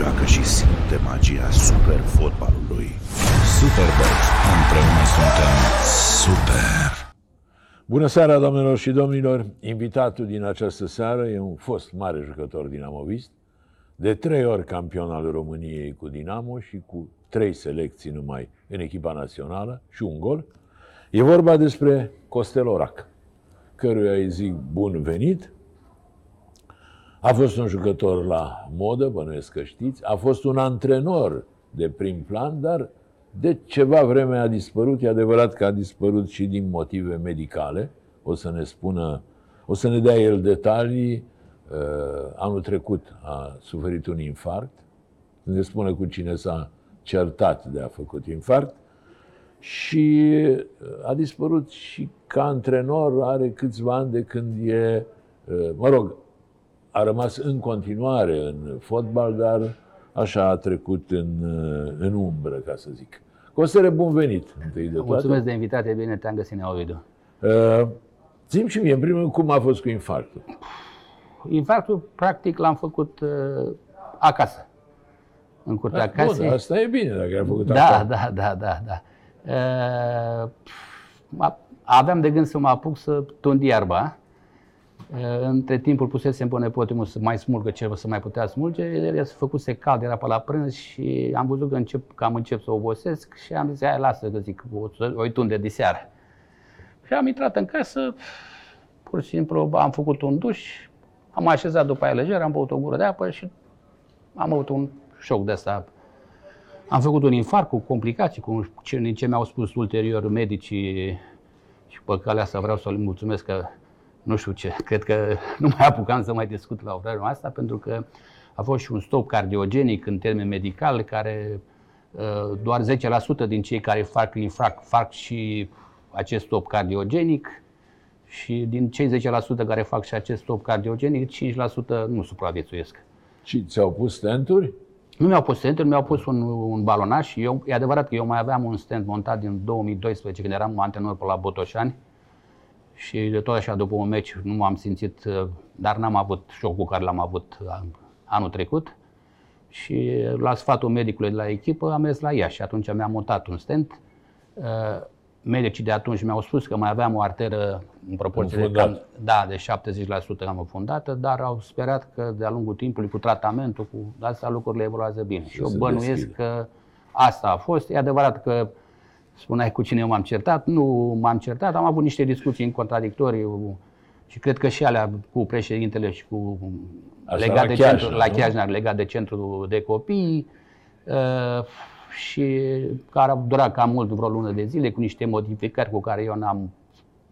joacă și simte magia super fotbalului. Superbox. Împreună suntem Super! Bună seara, doamnelor și domnilor! Invitatul din această seară e un fost mare jucător dinamovist, de trei ori campion al României cu Dinamo și cu trei selecții numai în echipa națională și un gol. E vorba despre Costel Orac, căruia îi zic bun venit. A fost un jucător la modă, bănuiesc că știți, a fost un antrenor de prim plan, dar de ceva vreme a dispărut. E adevărat că a dispărut și din motive medicale. O să ne spună, o să ne dea el detalii. Uh, anul trecut a suferit un infarct. Ne spune cu cine s-a certat de a făcut infarct. Și uh, a dispărut și ca antrenor are câțiva ani de când e, uh, mă rog, a rămas în continuare în fotbal, dar așa a trecut în, în umbră, ca să zic. Costele, bun venit, întâi de toate. Mulțumesc de invitație, bine te-am găsit, Neovidu. Uh, zim și mie, în primul rând, cum a fost cu infarctul? Infarctul, practic, l-am făcut uh, acasă. În curtea Bun, casei. asta e bine dacă ai făcut Da, acolo. da, da, da, da. Uh, a- aveam de gând să mă apuc să tund iarba. Uh, Între timpul pusesem pe nepotimul să mai smulgă ce să mai putea smulge. El s-a făcut cald, era pe la prânz și am văzut că, încep, că am încep să obosesc și am zis, hai, lasă că zic, o, o tunde de seară. Și am intrat în casă, pur și simplu am făcut un duș, am așezat după aia lejer, am băut o gură de apă și am avut un șoc de asta am făcut un infarct cu complicații, cu ce, din ce mi-au spus ulterior medicii și pe calea asta vreau să le mulțumesc că nu știu ce, cred că nu mai apucam să mai discut la vremea asta pentru că a fost și un stop cardiogenic în termen medical care uh, doar 10% din cei care fac infarct fac și acest stop cardiogenic și din cei 10% care fac și acest stop cardiogenic, 5% nu supraviețuiesc. Și ți-au pus stenturi? Nu mi-au pus stent, mi-au pus un, un balonaș. Eu, e adevărat că eu mai aveam un stent montat din 2012, când eram antrenor pe la Botoșani. Și de tot așa, după un meci, nu m-am simțit, uh, dar n-am avut șocul care l-am avut uh, anul trecut. Și la sfatul medicului de la echipă am mers la ea și atunci mi-am mutat un stent. Uh, Medicii de atunci mi-au spus că mai aveam o arteră în proporție de, cam, Înfundată. da, de 70% cam înfundată, dar au sperat că de-a lungul timpului, cu tratamentul, cu asta lucrurile evoluează bine. Și eu se bănuiesc deschide. că asta a fost. E adevărat că spuneai cu cine m-am certat, nu m-am certat, am avut niște discuții în contradictoriu și cred că și alea cu președintele și cu Asta legat la de Chiajna, centru, la nu? Chiajna, legat de centru de copii uh, și care a durat cam mult, vreo lună de zile, cu niște modificări cu care eu n-am,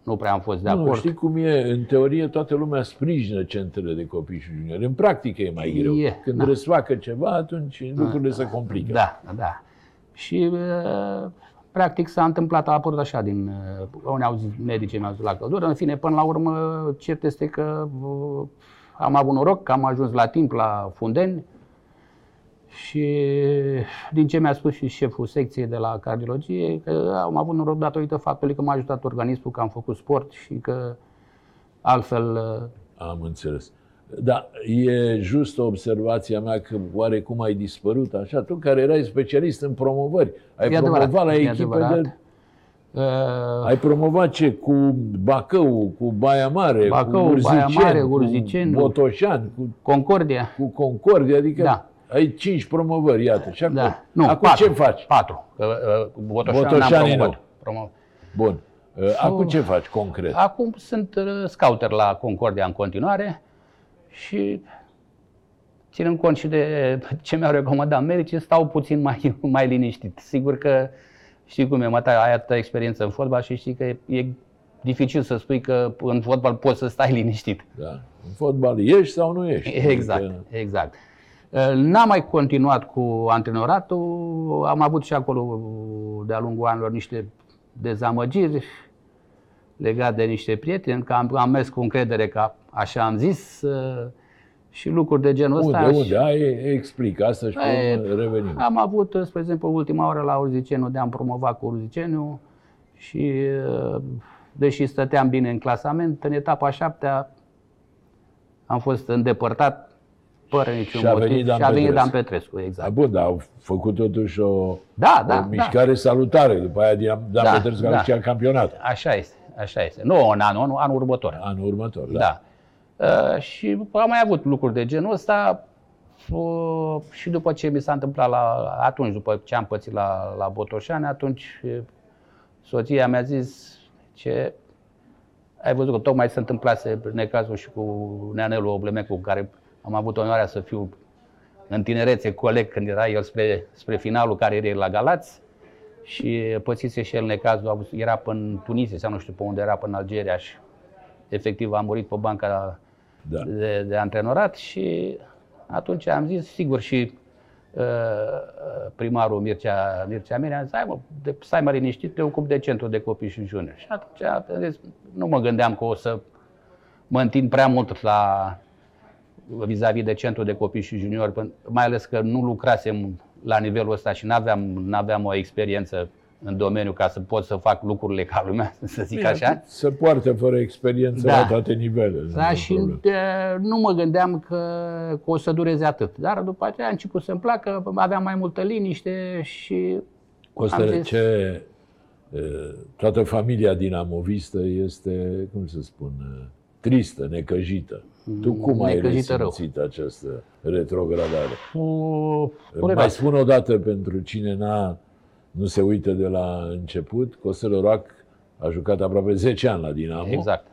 nu prea am fost de Nu, acord. știi cum e? În teorie toată lumea sprijină centrele de copii și juniori. În practică e mai greu. E, Când da. răsfacă ceva, atunci lucrurile se complică. Da, da. Și uh, practic s-a întâmplat, a apărut așa din, uh, unii au zis, medicii mi-au zis la căldură, în fine, până la urmă, cert este că uh, am avut noroc, că am ajuns la timp la Fundeni și din ce mi-a spus și șeful secției de la cardiologie, că am avut noroc datorită faptului că m-a ajutat organismul, că am făcut sport și că altfel uh, Am înțeles. Da, e just observația mea că oarecum ai dispărut așa, tu care erai specialist în promovări, ai e adevărat, promovat la e echipe adevărat. de... Uh, Ai promovat ce? Cu Bacău, cu Baia Mare, Bacău, cu Urziceni, Baia Mare, Urziceni. cu Botoșani, cu, Concordia. cu Concordia, adică Da. ai cinci promovări, iată. Și acum, Da. Nu, acum patru. ce faci? Patru. Că, uh, cu Botoșani, Botoșani n-am nu. promovat. Promo- Bun. Uh, Acum ce faci concret? Acum sunt uh, scouter la Concordia în continuare și ținând cont și de ce mi-au recomandat medicii, stau puțin mai, mai liniștit. Sigur că știi cum e, mă, ai atâta experiență în fotbal și știi că e, e dificil să spui că în fotbal poți să stai liniștit. Da. În fotbal ești sau nu ești? Exact, Adică, exact. Uh, N-am mai continuat cu antrenoratul, am avut și acolo de-a lungul anilor niște dezamăgiri legate de niște prieteni, că am, am mers cu încredere că așa am zis uh, și lucruri de genul unde, ăsta. unde? Ai, explic asta și E, pe urmă revenim. Am avut, uh, spre exemplu, ultima oră la Urziceniu, de am promovat cu Urziceniu și uh, deși stăteam bine în clasament, în etapa șaptea am fost îndepărtat fără niciun Și a venit motiv. Dan și a venit Dan Petrescu. Petrescu, A, exact. bun, dar au făcut totuși o, Da, o da, da. mișcare salutare. După aia Dan Dan Da, Petrescu a da. câștigat campionat Așa este, așa este. Nu în anul, anul, anul următor. anul următor. Da. Da. Uh, și am mai avut lucruri de genul ăsta uh, și după ce mi s-a întâmplat la, atunci, după ce am pățit la, la Botoșani, atunci uh, soția mi-a zis ce ai văzut că tocmai se întâmplase necazul și cu Neanelu Oblemecu, cu care am avut onoarea să fiu în tinerețe coleg când era el spre, spre finalul carierei la Galați și pățise și el necazul, a avut- era până în Tunisia sau nu știu pe unde era, până în Algeria și efectiv a murit pe banca Da. de, de antrenorat și atunci am zis, sigur, și uh, primarul Mircea, Mircea Mire a zis, hai mă, de, stai mă liniștit, te ocup de centru de copii și juniori. Și atunci am zis, nu mă gândeam că o să mă întind prea mult la vis-a-vis de centru de copii și juniori, pân- mai ales că nu lucrasem la nivelul ăsta și n-aveam, n-aveam o experiență în domeniu ca să pot să fac lucrurile ca lumea, să zic Bine, așa. Se poartă fără experiență Da. la toate nivelele. nu Da, e și problemă. de, nu mă gândeam că, că o să dureze atât. Dar după aceea a început să-mi placă, aveam mai multă liniște și Costă, am zis- ce e, toată familia dinamovistă este, cum să spun, e, tristă, necăjită. Tu cum ai necăjită rău. resimțit această retrogradare? cu Mai dureroasă. spun o dată pentru cine n-a, nu se uită de la început, Costel Orac a jucat aproape 10 ani la Dinamo. Exact.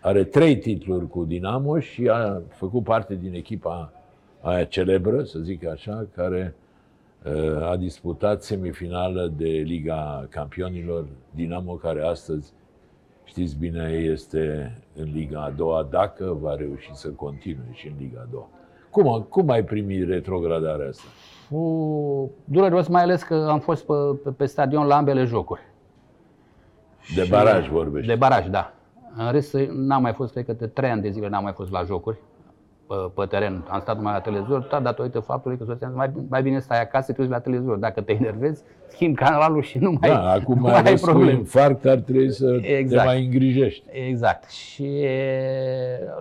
Are trei titluri cu Dinamo și a făcut parte din echipa aia celebră, să zic așa, care uh, a disputat semifinală de Liga Campionilor Dinamo, care astăzi, știți bine, este în Liga a doua, dacă va reuși să continue și în Liga a doua. Cum, cum ai primit retrogradarea asta? Cu dureros, mai ales că am fost pe, pe, pe stadion la ambele jocuri. De Și- baraj vorbești. De baraj, da. În rest, n-am mai fost, cred că de trei ani de zile n-am mai fost la jocuri pe, pe teren. Am stat numai la televizor, tot datorită faptului că soția îmi zice, mai, mai bine stai acasă, te uiți la televizor. Dacă te enervezi, schimbi canalul și nu mai, Da, acum nu mai mai ai ales cu probleme. infarct ar trebui să te Exact. mai îngrijești. Exact. Și e,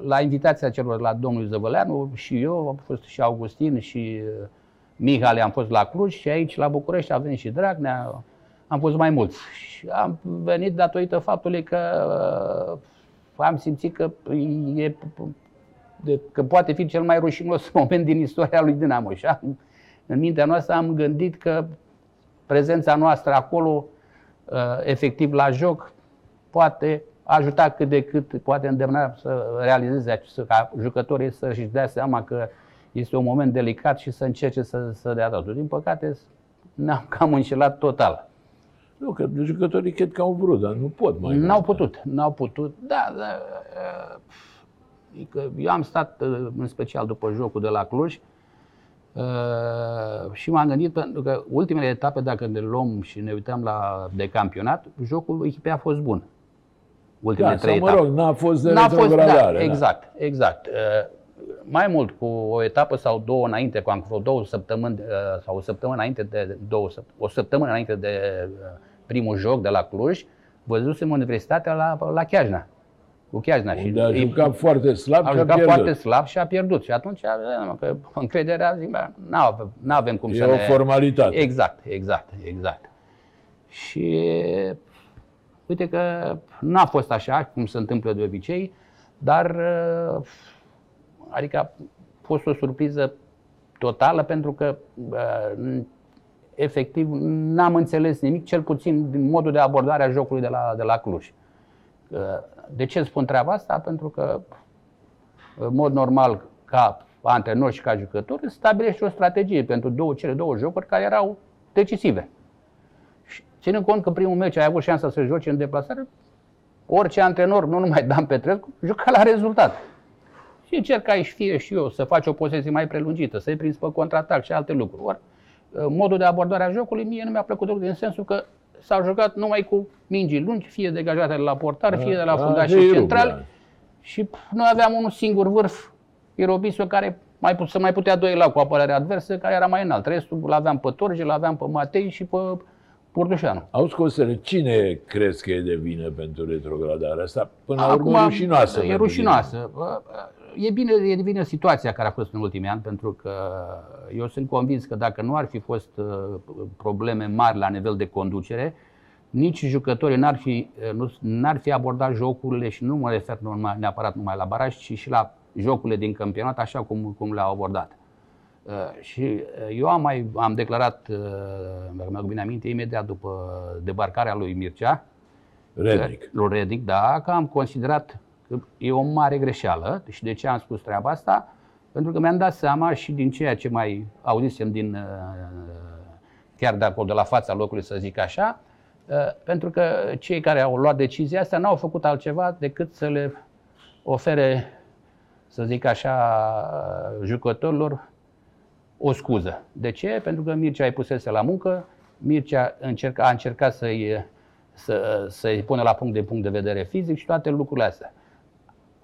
la invitația celor la domnul Zăvăleanu și eu, am fost și Augustin și e, Mihale, am fost la Cluj și aici la București a venit și Dragnea, am fost mai mulți. Și am venit datorită faptului că uh, am simțit că e de, că poate fi cel mai rușinos moment din istoria lui Dinamo. Și am, în mintea noastră am gândit că prezența noastră acolo, uh, efectiv la joc, poate ajuta cât de cât, poate îndemna să realizeze, să, ca jucătorii să-și dea seama că este un moment delicat și să încerce să, să dea totul. Din păcate, ne-am cam înșelat total. Nu, că jucătorii cred că au vrut, dar nu pot mai N-au mult. putut, n-au putut. Da, da uh, adică eu am stat uh, în special după jocul de la Cluj uh, și m-am gândit pentru că ultimele etape, dacă ne luăm și ne uităm la de campionat, jocul echipei a fost bun. Ultimele Da, trei sau mă etape. rog, n-a fost de N-a fost, retrogradare. da, exact, exact. Uh, mai mult, cu o etapă sau două înainte, cu vreo două săptămâni uh, sau o săptămână înainte de două, săpt- o săptămână înainte de uh, primul joc de la Cluj, văzusem Universitatea la, la Chiajna. Cu Chiajna. Unde a îi- jucat foarte slab a și a jucat pierdut. foarte slab și a pierdut. Și atunci, aveam, că încrederea, zic, bă, nu avem cum E să o ne... formalitate. Exact, exact, exact. Și uite că n-a fost așa cum se întâmplă de obicei, dar uh, adică a fost o surpriză totală pentru că uh, efectiv n-am înțeles nimic, cel puțin din modul de abordare a jocului de la, de la Cluj. Uh, De ce spun treaba asta? Pentru că în mod normal, ca antrenor și ca jucător, îți stabilești o strategie pentru două, cele două jocuri care erau decisive. Și ținând cont că primul meci ai avut șansa să joci în deplasare, orice antrenor, nu numai Dan Petrescu, juca la rezultat. Și încercai și fie și eu să faci o posesie mai prelungită, să-i prinzi pe contraatac și alte lucruri. Or, modul de abordare a jocului mie nu mi-a plăcut deloc, în sensul că s-au jucat numai cu mingi lungi, fie degajate de la portar, fie de la Da, fundașii de centrali. rugă. Și pf, noi aveam un singur vârf, Irobisu, care mai, pu- să mai putea doi la cu apărarea adversă, care era mai înalt. Restul îl aveam pe Torge, îl aveam pe Matei și pe Purdușanu. Auzi, Costele, cine crezi că e de vină pentru retrogradarea asta? Până la urmă, rușinoasă. E pentru rușinoasă. Bă, bă, e bine, e bine situația care a fost în ultimii ani, pentru că eu sunt convins că dacă nu ar fi fost uh, probleme mari la nivel de conducere, nici jucătorii n-ar fi, uh, nu, n-ar fi abordat jocurile și nu mă refer numai, neapărat numai la baraj, ci și la jocurile din campionat așa cum, cum le-au abordat. Uh, și uh, eu am mai am declarat, uh, dacă mi-am bine aminte, imediat după debarcarea lui Mircea, Rednic. lui Rednic, da, că am considerat că e o mare greșeală. Și de ce am spus treaba asta? Pentru că mi-am dat seama și din ceea ce mai auzisem din uh, chiar de acolo, de la fața locului, să zic așa, uh, pentru că cei care au luat decizia asta n-au făcut altceva decât să le ofere, să zic așa, uh, jucătorilor o scuză. De ce? Pentru că Mircea îi pusese la muncă, Mircea încerca, a încercat să-i, să, să-i pună la punct de punct de vedere fizic și toate lucrurile astea.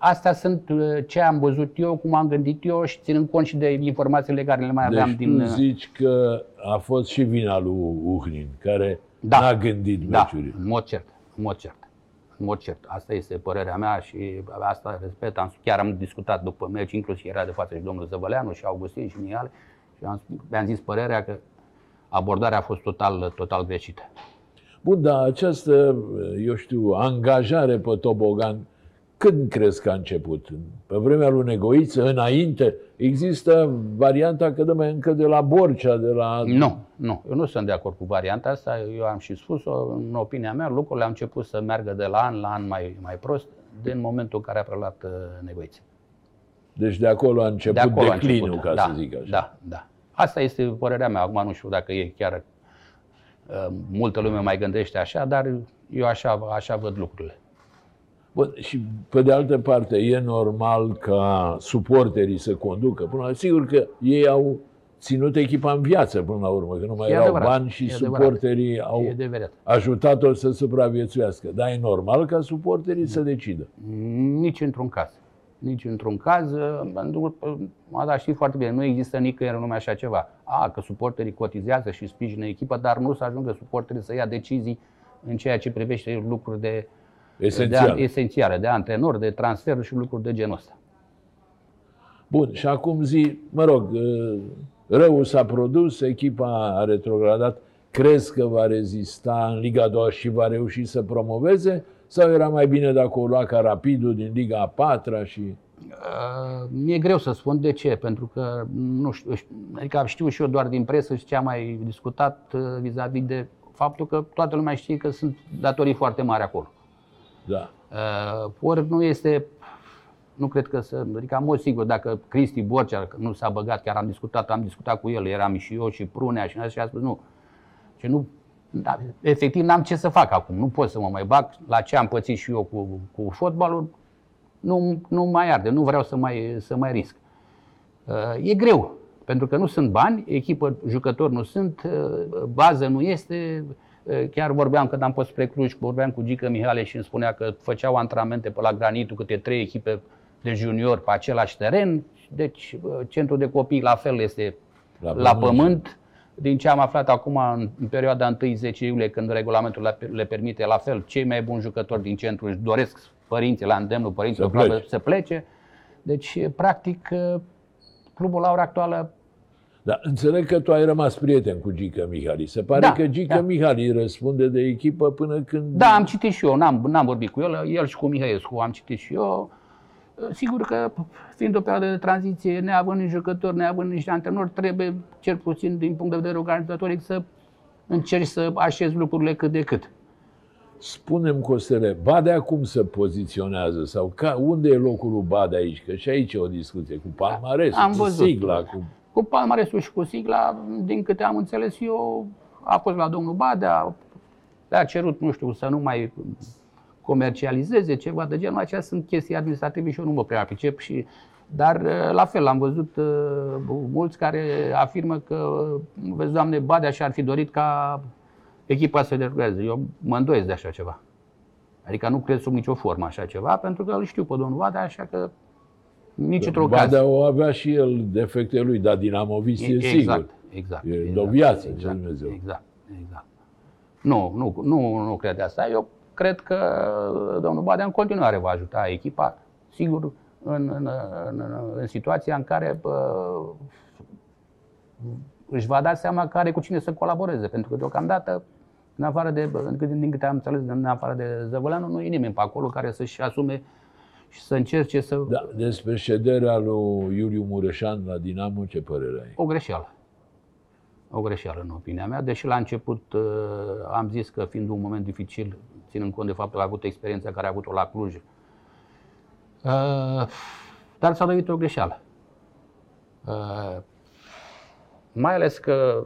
Astea sunt uh, ce am văzut eu, cum am gândit eu și ținând cont și de informațiile care le mai aveam Deci din... tu zici că a fost și vina lui Uhnin, care Da. n-a gândit Da, meciurile. în mod cert, în mod cert. În mod cert. Asta este părerea mea și asta respect. Am, chiar am discutat după meci, inclusiv era de față și domnul Zăvăleanu și Augustin și Mihale și am, mi-am zis părerea că abordarea a fost total, total greșită. Bun, dar această, eu știu, angajare pe tobogan, când crezi că a început? Pe vremea lui Negoiță, înainte? Există varianta că dă mai încă de la Borcea, de la... Nu, nu. Eu nu sunt de acord cu varianta asta. Eu am și spus-o, în opinia mea, lucrurile au început să meargă de la an la an mai, mai prost, din momentul în care a preluat uh, negoiță. Deci de acolo a început De acolo a declinul, început. ca da, să zic așa. Da, da. Asta este părerea mea. Acum nu știu dacă e chiar uh, multă lume mai gândește așa, dar eu așa, așa văd lucrurile. Bun, și pe de altă parte, e normal ca suporterii să conducă. Până la sigur că ei au ținut echipa în viață până la urmă, că nu mai E erau adevărat, bani și e adevărat. suporterii au E adevărat. ajutat-o să supraviețuiască. Dar e normal ca suporterii să decidă. Nici într-un caz. Nici într-un caz, uh, pentru că, uh, dar știi foarte bine, nu există nicăieri în lumea așa ceva. A, că suporterii cotizează și sprijină echipa, dar nu să ajungă suporterii să ia decizii în ceea ce privește lucruri de, Esențial. de esențiale, de antrenori, de transferuri și lucruri de genul ăsta. Bun, și acum zi, mă rog, uh, răul s-a produs, echipa a retrogradat. Crezi că va rezista în Liga 2 și va reuși să promoveze? Sau era mai bine dacă o lua ca rapidul din Liga a 4 și... Uh, Mi-e greu să spun de ce, pentru că nu știu, adică știu și eu doar din presă și ce am mai discutat uh, vis-a-vis de faptul că toată lumea știe că sunt datorii foarte mari acolo. Da. Uh, ori nu este, nu cred că să, adică am mod sigur, dacă Cristi Borcea că nu s-a băgat, chiar am discutat, am discutat cu el, eram și eu și Prunea și și a spus nu. Și nu, da, efectiv n-am ce să fac acum, nu pot să mă mai bag la ce am pățit și eu cu, cu fotbalul, nu, nu mai arde, nu vreau să mai, să mai risc. Uh, E greu, pentru că nu sunt bani, echipă, jucători nu sunt, uh, bază nu este. Uh, Chiar vorbeam când am fost spre Cluj, vorbeam cu Gică Mihale și îmi spunea că făceau antrenamente pe la Granitul câte trei echipe de junior pe același teren. Deci uh, centrul de copii la fel este La la, la pământ. pământ. Din ce am aflat acum în, în perioada 1-10 iulie, când regulamentul le- le permite la fel, cei mai buni jucători din centru își doresc părinții la îndemnul părinților Să plece. probabil să plece. Deci, practic, clubul la ora actuală Da, înțeleg că tu ai rămas prieten cu Gică Mihali. Se pare Da, că Gică da. Mihali răspunde de echipă până când... Da, am citit și eu, n-am, n-am vorbit cu el, el și cu Mihăiescu am citit și eu. Sigur că, fiind o perioadă de tranziție, neavând nici jucători, neavând nici antrenori, trebuie, cel puțin din punct de vedere organizatoric, să încerci să așezi lucrurile cât de cât. Spunem, Costele, Badea cum se poziționează? Sau ca, unde e locul lui Badea aici? Că și aici e o discuție cu palmaresul, Am cu văzut. sigla, cu... Cu palmaresul și cu sigla, din câte am înțeles eu, a fost la domnul Badea, le-a cerut, nu știu, să nu mai comercializeze ceva de genul acesta. Sunt chestii administrative și eu nu mă prea pricep. Și, dar uh, la fel, am văzut uh, mulți care afirmă că, vezi, doamne, Badea și-ar fi dorit ca echipa să derulează. Eu mă îndoiesc de așa ceva. Adică nu cred sub nicio formă așa ceva, pentru că îl știu pe domnul Badea, așa că nici într-o caz. Badea o avea și el defecte lui, dar dinamovist e, sigur. Exact, exact. E de exact, o viață, ce exact, Dumnezeu. Exact, exact. Nu, nu, nu, nu cred asta. Eu cred că domnul Badea în continuare va ajuta echipa. Sigur, în, în, în, în situația în care uh, își va da seama că are cu cine să colaboreze. Pentru că deocamdată, în afară de, din câte am înțeles, în afară de Zăvăleanu, nu e nimeni pe acolo care să-și asume și să încerce să... Da, despre șederea lui Iuliu Mureșan la Dinamo, ce părere ai? O greșeală. O greșeală, în opinia mea, deși la început uh, am zis că fiind un moment dificil, ținând cont de faptul că a avut experiența care a avut-o la Cluj, uh, dar s-a dovedit o greșeală. Uh, mai ales că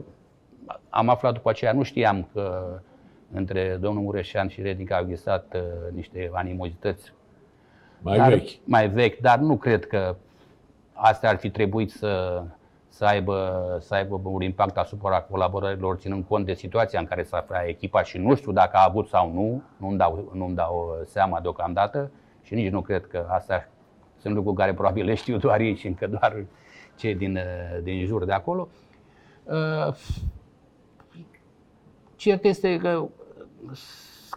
am aflat după aceea, nu știam că între domnul Mureșan și Redic au existat uh, niște animozități Mai dar, vechi. Mai vechi, dar nu cred că astea ar fi trebuit să, să, aibă, să aibă un impact asupra colaborărilor, ținând cont de situația în care s-a aflat echipa și nu știu dacă a avut sau nu, nu-mi dau, nu-mi dau uh, seama deocamdată și nici nu cred că astea sunt lucruri care probabil le știu doar ei și încă doar cei din, uh, din jur de acolo. Uh, Cert este că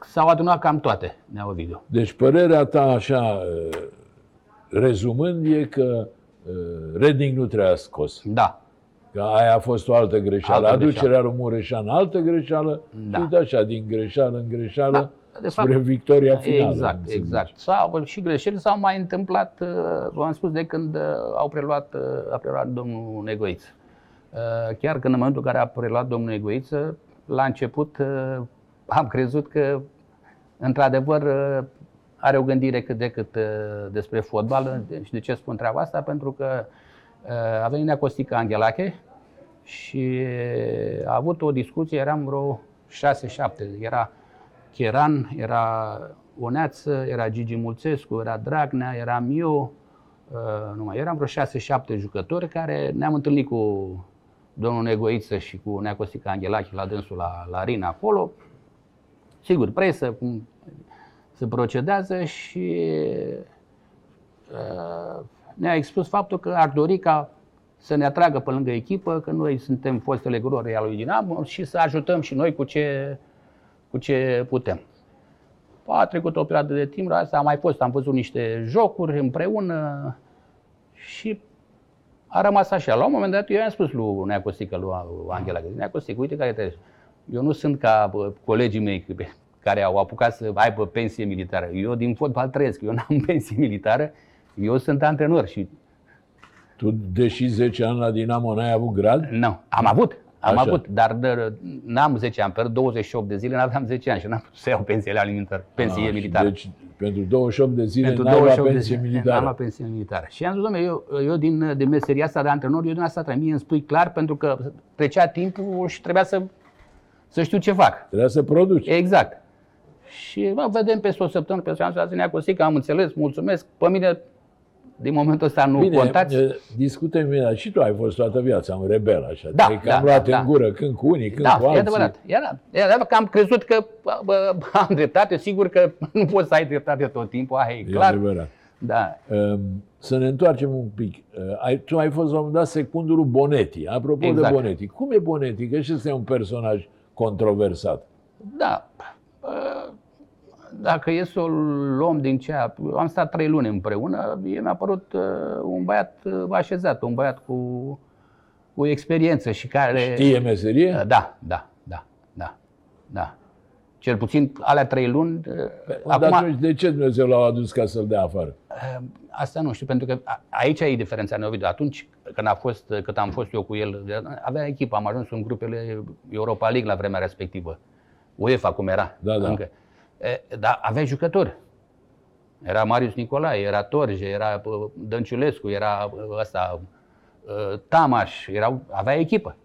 s-au adunat cam toate, Nea Ovidiu. Deci părerea ta, așa, uh, rezumând, e că uh, Reding nu trebuia scos. Da, Că aia a fost o altă greșeală. Altă Aducerea lui Mureșan, altă greșeală. Da. Și uite așa, din greșeală în greșeală, Da, de spre fapt, victoria finală. Exact, înțelegi? exact. S-au și greșeli s-au mai întâmplat, uh, v-am spus, de când uh, au preluat, uh, a preluat domnul Negoiță. Uh, Chiar când în momentul în care a preluat domnul Negoiță, la început uh, am crezut că, într-adevăr, uh, are o gândire cât de cât uh, despre fotbal. Și de ce spun treaba asta? Pentru că uh, a venit Nea Costică Anghelache și a avut o discuție, eram vreo 6-7, era Cheran, era Oneață, era Gigi Mulțescu, era Dragnea, eram eu, uh, numai eram vreo 6-7 jucători care ne-am întâlnit cu domnul Negoiță și cu Nea Costică Anghelache la dânsul la, la Rin acolo. Sigur, presă, cum se procedează și uh, ne-a expus faptul că ar dori ca să ne atragă pe lângă echipă, că noi suntem fostele glorii al lui Dinamo și să ajutăm și noi cu ce, cu ce putem. A trecut o perioadă de timp, asta a mai fost, am văzut niște jocuri împreună și a rămas așa. La un moment dat, eu i-am spus lui Nea Costică, lui Angela, că Nea Costică, uite care trebuie. Eu nu sunt ca bă, colegii mei pe- care au apucat să aibă pensie militară. Eu din fotbal trăiesc, eu n-am pensie militară, eu sunt antrenor și Tu, deși 10 ani la Dinamo, n-ai avut grad? nu, am avut, am Așa. avut, dar de, n-am 10 ani, pe 28 de zile n-aveam 10 ani și n-am putut să iau pensie alimentară, pensie Ah, și militară. Deci, pentru 28 de zile Pentru n-ai luat 28 de pensie zile, militară. Am luat pensie militară. Și am zis, domnule, eu, eu din, de meseria asta de antrenor, eu din asta trebuie. Mie îmi spui clar, pentru că trecea timpul și trebuia să, să știu ce fac. Trebuia să produci. Exact. Și mă, vedem peste o săptămână, peste o săptămână, ne-a costit că am înțeles, mulțumesc. Pe mine, din momentul ăsta, nu Bine, contați. e, discutăm bine, și tu ai fost toată viața un rebel, așa. Da, Te-ai da, cam luat da, în da. gură, când cu unii, când Da, cu e alții. adevărat. Era, e adevărat că am crezut că bă, am dreptate, sigur că nu poți să ai dreptate tot timpul, aia e E clar. adevărat. Da, Um, Să ne întoarcem un pic. Uh, Ai, tu ai fost la un moment dat secundul lui Bonetti. Apropo Exact. de Bonetti, cum e Bonetti? Că și ăsta e un personaj controversat. Da. Bă, Dacă e să o luăm din ce a- am stat trei luni împreună, mie mi-a părut uh, un băiat uh, așezat, un băiat cu, cu experiență și care... Știe meserie? Uh, Da, da, da, da, da. Cel puțin alea trei luni. uh, Dar Acum, atunci de ce Dumnezeu l-a adus ca să-l dea afară? uh, asta nu știu, pentru că a- aici e diferența, Neovidiu. Atunci când, a fost, cât am fost eu cu el, avea echipă, am ajuns în grupele Europa League la vremea respectivă. UEFA, cum era. Da, da. Încă. E, Dar avea jucători. Era Marius Nicolae, era Torje, era uh, Dănciulescu, era uh, ăsta, uh, Tamaș, erau, avea echipă.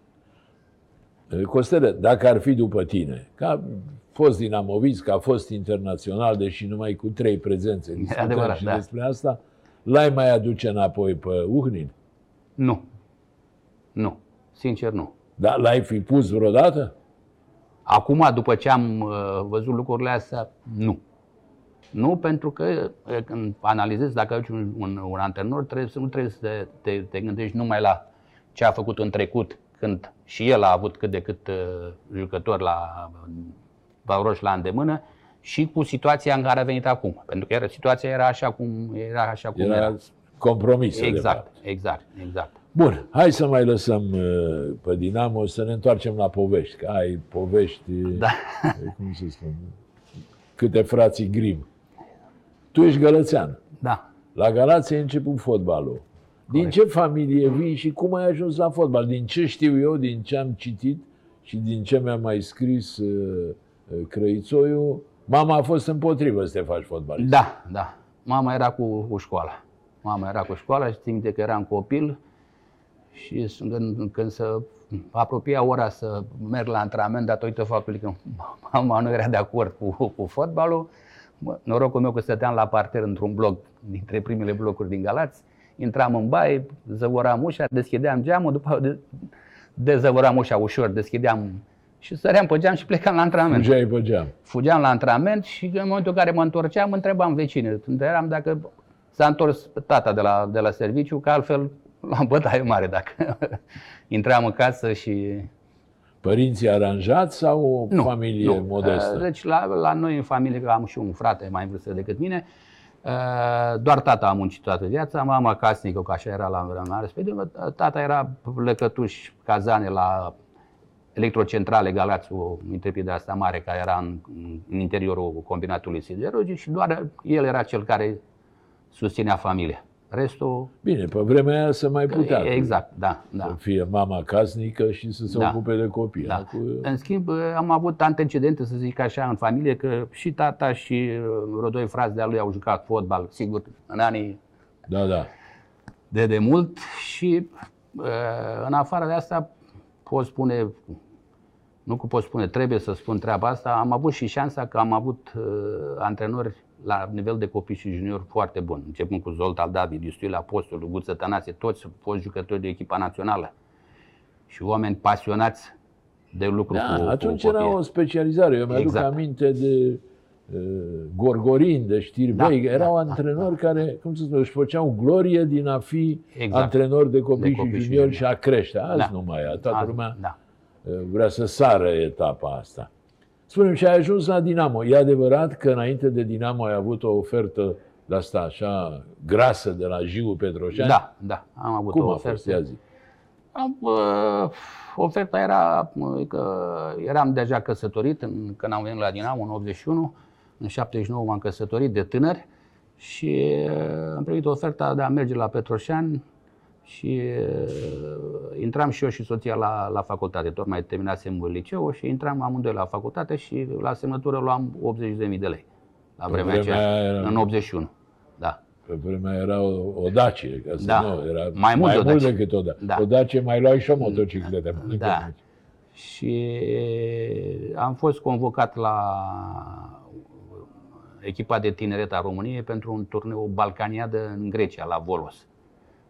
Costere, dacă ar fi după tine, ca fost dinamovist, ca fost internațional, deși numai cu trei prezențe discutăm adevărat, și da. despre asta, l-ai mai aduce înapoi pe Uhnin? Nu. Nu. Sincer, nu. Dar l-ai fi pus vreodată? Acum, după ce am uh, văzut lucrurile astea, nu. Nu, pentru că uh, când analizezi dacă ai un, un, un antrenor, trebuie să nu trebuie să te, te, te gândești numai la ce a făcut în trecut, când și el a avut cât de cât uh, jucători la valoroși la îndemână, și cu situația în care a venit acum. Pentru că era, situația era așa cum era. Așa cum era. Era compromisă. de Exact, fapt. exact, exact. Bun, hai să mai lăsăm uh, pe Dinamo, să ne întoarcem la povești, că ai povești, Da. cum să spun, câte frații grim. Tu ești gălățean. Da. La Galați ai început fotbalul. Din Corect. ce familie vii și cum ai ajuns la fotbal? Din ce știu eu, din ce am citit și din ce mi-a mai scris uh, uh, Crăițoiu, mama a fost împotrivă să te faci fotbalist. Da, da. Mama era cu, cu școala. Mama era cu școala și țin minte că eram copil și s- când, când se apropia ora să merg la antrenament, datorită faptului că mama nu era de acord cu, cu fotbalul, mă, norocul meu că stăteam la parter într-un bloc, dintre primele blocuri din Galați, intram în baie, zăvoram ușa, deschideam geamul, după de, dezăvoram ușa ușor, deschideam și săream pe geam și plecam la antrenament Fugeai pe geam. fugeam la antrenament și în momentul în care mă întorceam, întrebam vecinii. Întrebam dacă s-a întors tata de la, de la serviciu, că altfel la bătaie mare dacă intram în casă și... Părinții aranjați sau o Nu, familie nu. modestă? Deci la, la noi în familie, că am și un frate mai în vârstă decât mine, uh, doar tata a muncit toată viața, mama casnică, că așa era la vremea respectivă, tata era lăcătuș cazane la electrocentrale Galați, o întreprindere asta mare care era în, în interiorul combinatului siderurgic și doar el era cel care susținea familia. Restul, Bine, pe vremea aia să mai putea. exact, da, Să da. fie mama casnică și să se Da. ocupe de copii. Da. Acum, În schimb, am avut antecedente, să zic așa, în familie, că și tata și vreo doi frați de-a lui au jucat fotbal, sigur, în anii Da, da. de demult și uh, în afară de asta pot spune, nu că pot spune, trebuie să spun treaba asta, am avut și șansa că am avut uh, antrenori la nivel de copii și juniori foarte buni, începând cu Zoltal David, Iustiul Apostol, Guță Tănase, toți fost jucători de echipa națională și oameni pasionați de lucru cu, Da, atunci cu era copiii. o specializare. Eu mi-aduc Exact. aminte de uh, Gorgorin, de Știrbei. Da, Erau da, da, antrenori care, cum să spun, își făceau glorie din a fi Exact. antrenori de copii, De copii și și juniori și juniori. a crește. Azi Da. nu mai e. Toată Azi, lumea Da. uh, vrea să sară etapa asta. Spune-mi, și ai ajuns la Dinamo. E adevărat că înainte de Dinamo ai avut o ofertă de asta așa grasă de la Jiu Petroșani? Da, da, am avut Cum o a ofertă. fost? Ia zi. Am, uh, oferta era uh, că eram deja căsătorit în, când am venit la Dinamo în 81, în 79 m-am căsătorit de tânăr și uh, am primit oferta de a merge la Petroșani și uh, intram și eu și soția la, la facultate, tocmai terminasem liceu și intram amândoi la facultate și la semnătură luam 80.000 de lei. La Pe vremea vremea aceea, aia era- în 81. Da. Pe vremea era o, o Dacie, ca să Da. nu, era Mai mult de o mult Dacie. decât o Dacie. Da. O Dacie mai luai și o motocicletă. Da. Și am fost convocat la echipa de tineret a României pentru un turneu balcaniadă în Grecia, la Volos.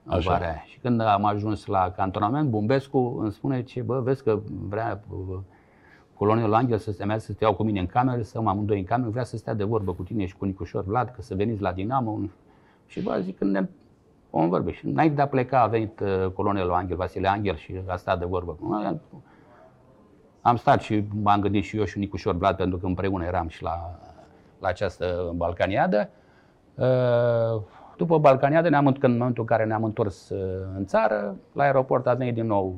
În Așa. vara aia. Și când am ajuns la cantonament, Bumbescu îmi spune ce, bă, vezi că vrea bă, colonelul Angel să stea, să stea cu mine în cameră, să mă amândoi în cameră, vrea să stea de vorbă cu tine și cu Nicușor Vlad, că să veniți la Dinamo. Și bă, zic, când ne vom vorbi. Și înainte de a pleca a venit uh, colonelul Angel, Vasile Angel și a stat de vorbă cu noi. Am stat și m-am gândit și eu și Nicușor Vlad, pentru că împreună eram și la, la această balcaniadă. Uh, După balcaniadă, ne-am, când în momentul în care ne-am întors uh, în țară, la aeroport a venit din nou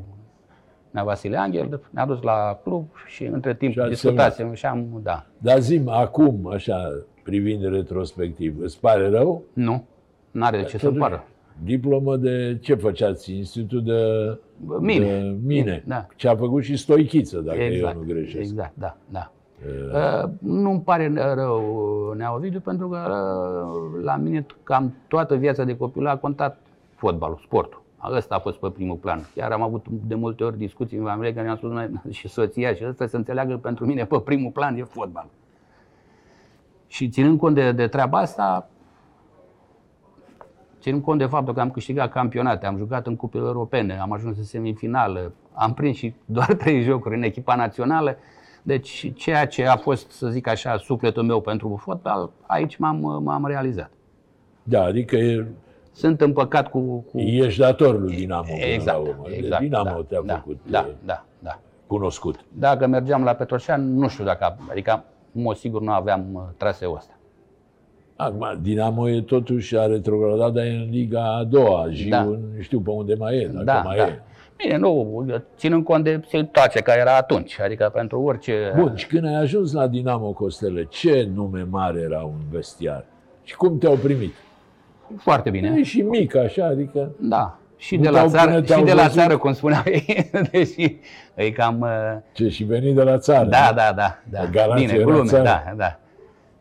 Nea Vasile Angel, ne-a dus la club și între timp Și ați discutasem și am, da, Dar zim, acum, așa, privind retrospectiv, îți pare rău? nu, n-are de ce să-mi Totuși, pară. Diplomă de ce făceați? Institut de Mine. De mine. Da. Ce a făcut și Stoichiță, dacă exact, eu nu greșesc. Exact, da, da. Uh, nu-mi pare rău, Nea Ovidiu, pentru că uh, la mine cam toată viața de copil a contat fotbalul, sportul. Ăsta a fost pe primul plan. Chiar am avut de multe ori discuții în familie că mi-am spus "Noi, și soția și ăsta să înțeleagă pentru mine pe primul plan e fotbal. Și ținând cont de, de treaba asta, ținând cont de faptul că am câștigat campionate, am jucat în cupele europene, am ajuns în semifinală, am prins și doar trei jocuri în echipa națională, deci ceea ce a fost, să zic așa, sufletul meu pentru fotbal, aici m-am, m-am realizat. Da, adică e, Sunt împăcat cu... cu... ești dator lui Dinamo. până exact, la urmă. exact. Dinamo da, te-a da, făcut Da, uh, da, da. cunoscut. Dacă mergeam la Petroșan, nu știu dacă, adică, în mod sigur, nu aveam uh, traseul ăsta. Acum, Dinamo e totuși a retrogradat, dar e în Liga a doua. Și Da. eu nu știu pe unde mai e, dacă da, mai da. e. Bine, nu, ținând cont de situația care era atunci, adică pentru orice... Bun, și când ai ajuns la Dinamo Costele, ce nume mare era un vestiar? Și cum te-au primit? Foarte bine. E și mic așa, adică... Da. Și Nu de la te-au țară, până și te-au de la văzut? țară, cum spuneau ei, deși e cam... uh, Ce, și venit de la țară? Da, da, da, da. Galați Bine, era glume, țară. da, da.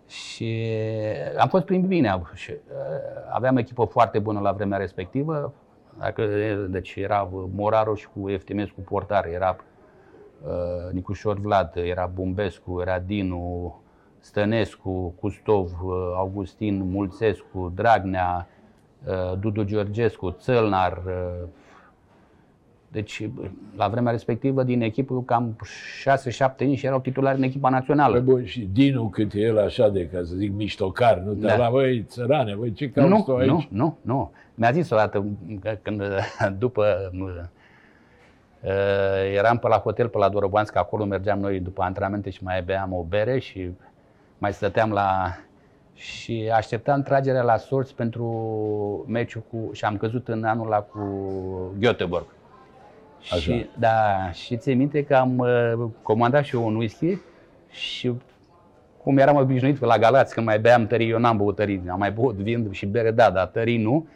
Și am fost primit bine. Și, uh, aveam echipă foarte bună la vremea respectivă. Dacă, deci era Moraru și cu Eftimescu portar, era uh, Nicușor Vlad, era Bumbescu, era Dinu, Stănescu, Custov, uh, Augustin Mulțescu, Dragnea, uh, Dudu Georgescu, Țălnar, uh, deci, la vremea respectivă, din echipă, cam 6-7 inși erau titulari în echipa Păi națională. bun, și Dinu cât e el așa de, ca să zic, miștocar, nu te Da. la, băi, țărane, băi, ce cauți Nu, tu aici? nu, nu, nu. Mi-a zis o dată, că când, după, uh, eram pe la hotel, pe la Dorobanț, că acolo mergeam noi după antrenamente și mai beam o bere și mai stăteam la... Și așteptam tragerea la sorți pentru meciul cu... Și am căzut în anul ăla cu Göteborg. Așa. Și, da, și ți minte că am uh, comandat și eu un whisky și cum eram obișnuit la Galați, când mai beam tării, eu n-am băut tării, am mai băut vin și bere, da, dar tării nu.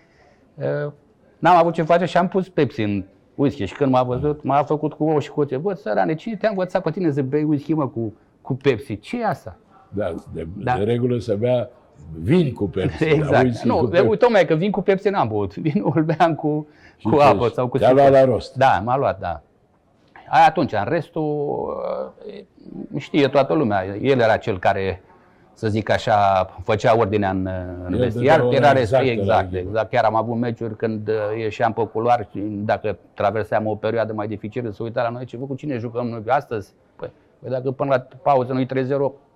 Uh, N-am avut ce face și am pus Pepsi în whisky și când m-a văzut, m-a făcut cu ou și cu oțet. Bă, sărane, cine te-a învățat pe tine să bei whisky, mă, cu, cu Pepsi? ce e asta? Da, de, Da. de regulă să bea vin cu Pepsi. dar Exact. whisky Nu, cu de, Pepsi. uite, mai că vin cu Pepsi n-am băut. Vinul îl beam cu, Și cu te- apă sau cu te-a luat sifon. la rost. Da, m-a luat, da. Aia atunci, în restul uh, știe toată lumea. El era cel care, să zic așa, făcea ordinea în, în El vestiar. dădea Era ora exact, exactă la exact, echipă. exact. Chiar am avut meciuri când uh, ieșeam pe culoar și dacă traversam o perioadă mai dificilă, să uita la noi ce cu cine jucăm noi astăzi. Păi, păi dacă până la pauză nu-i 3-0,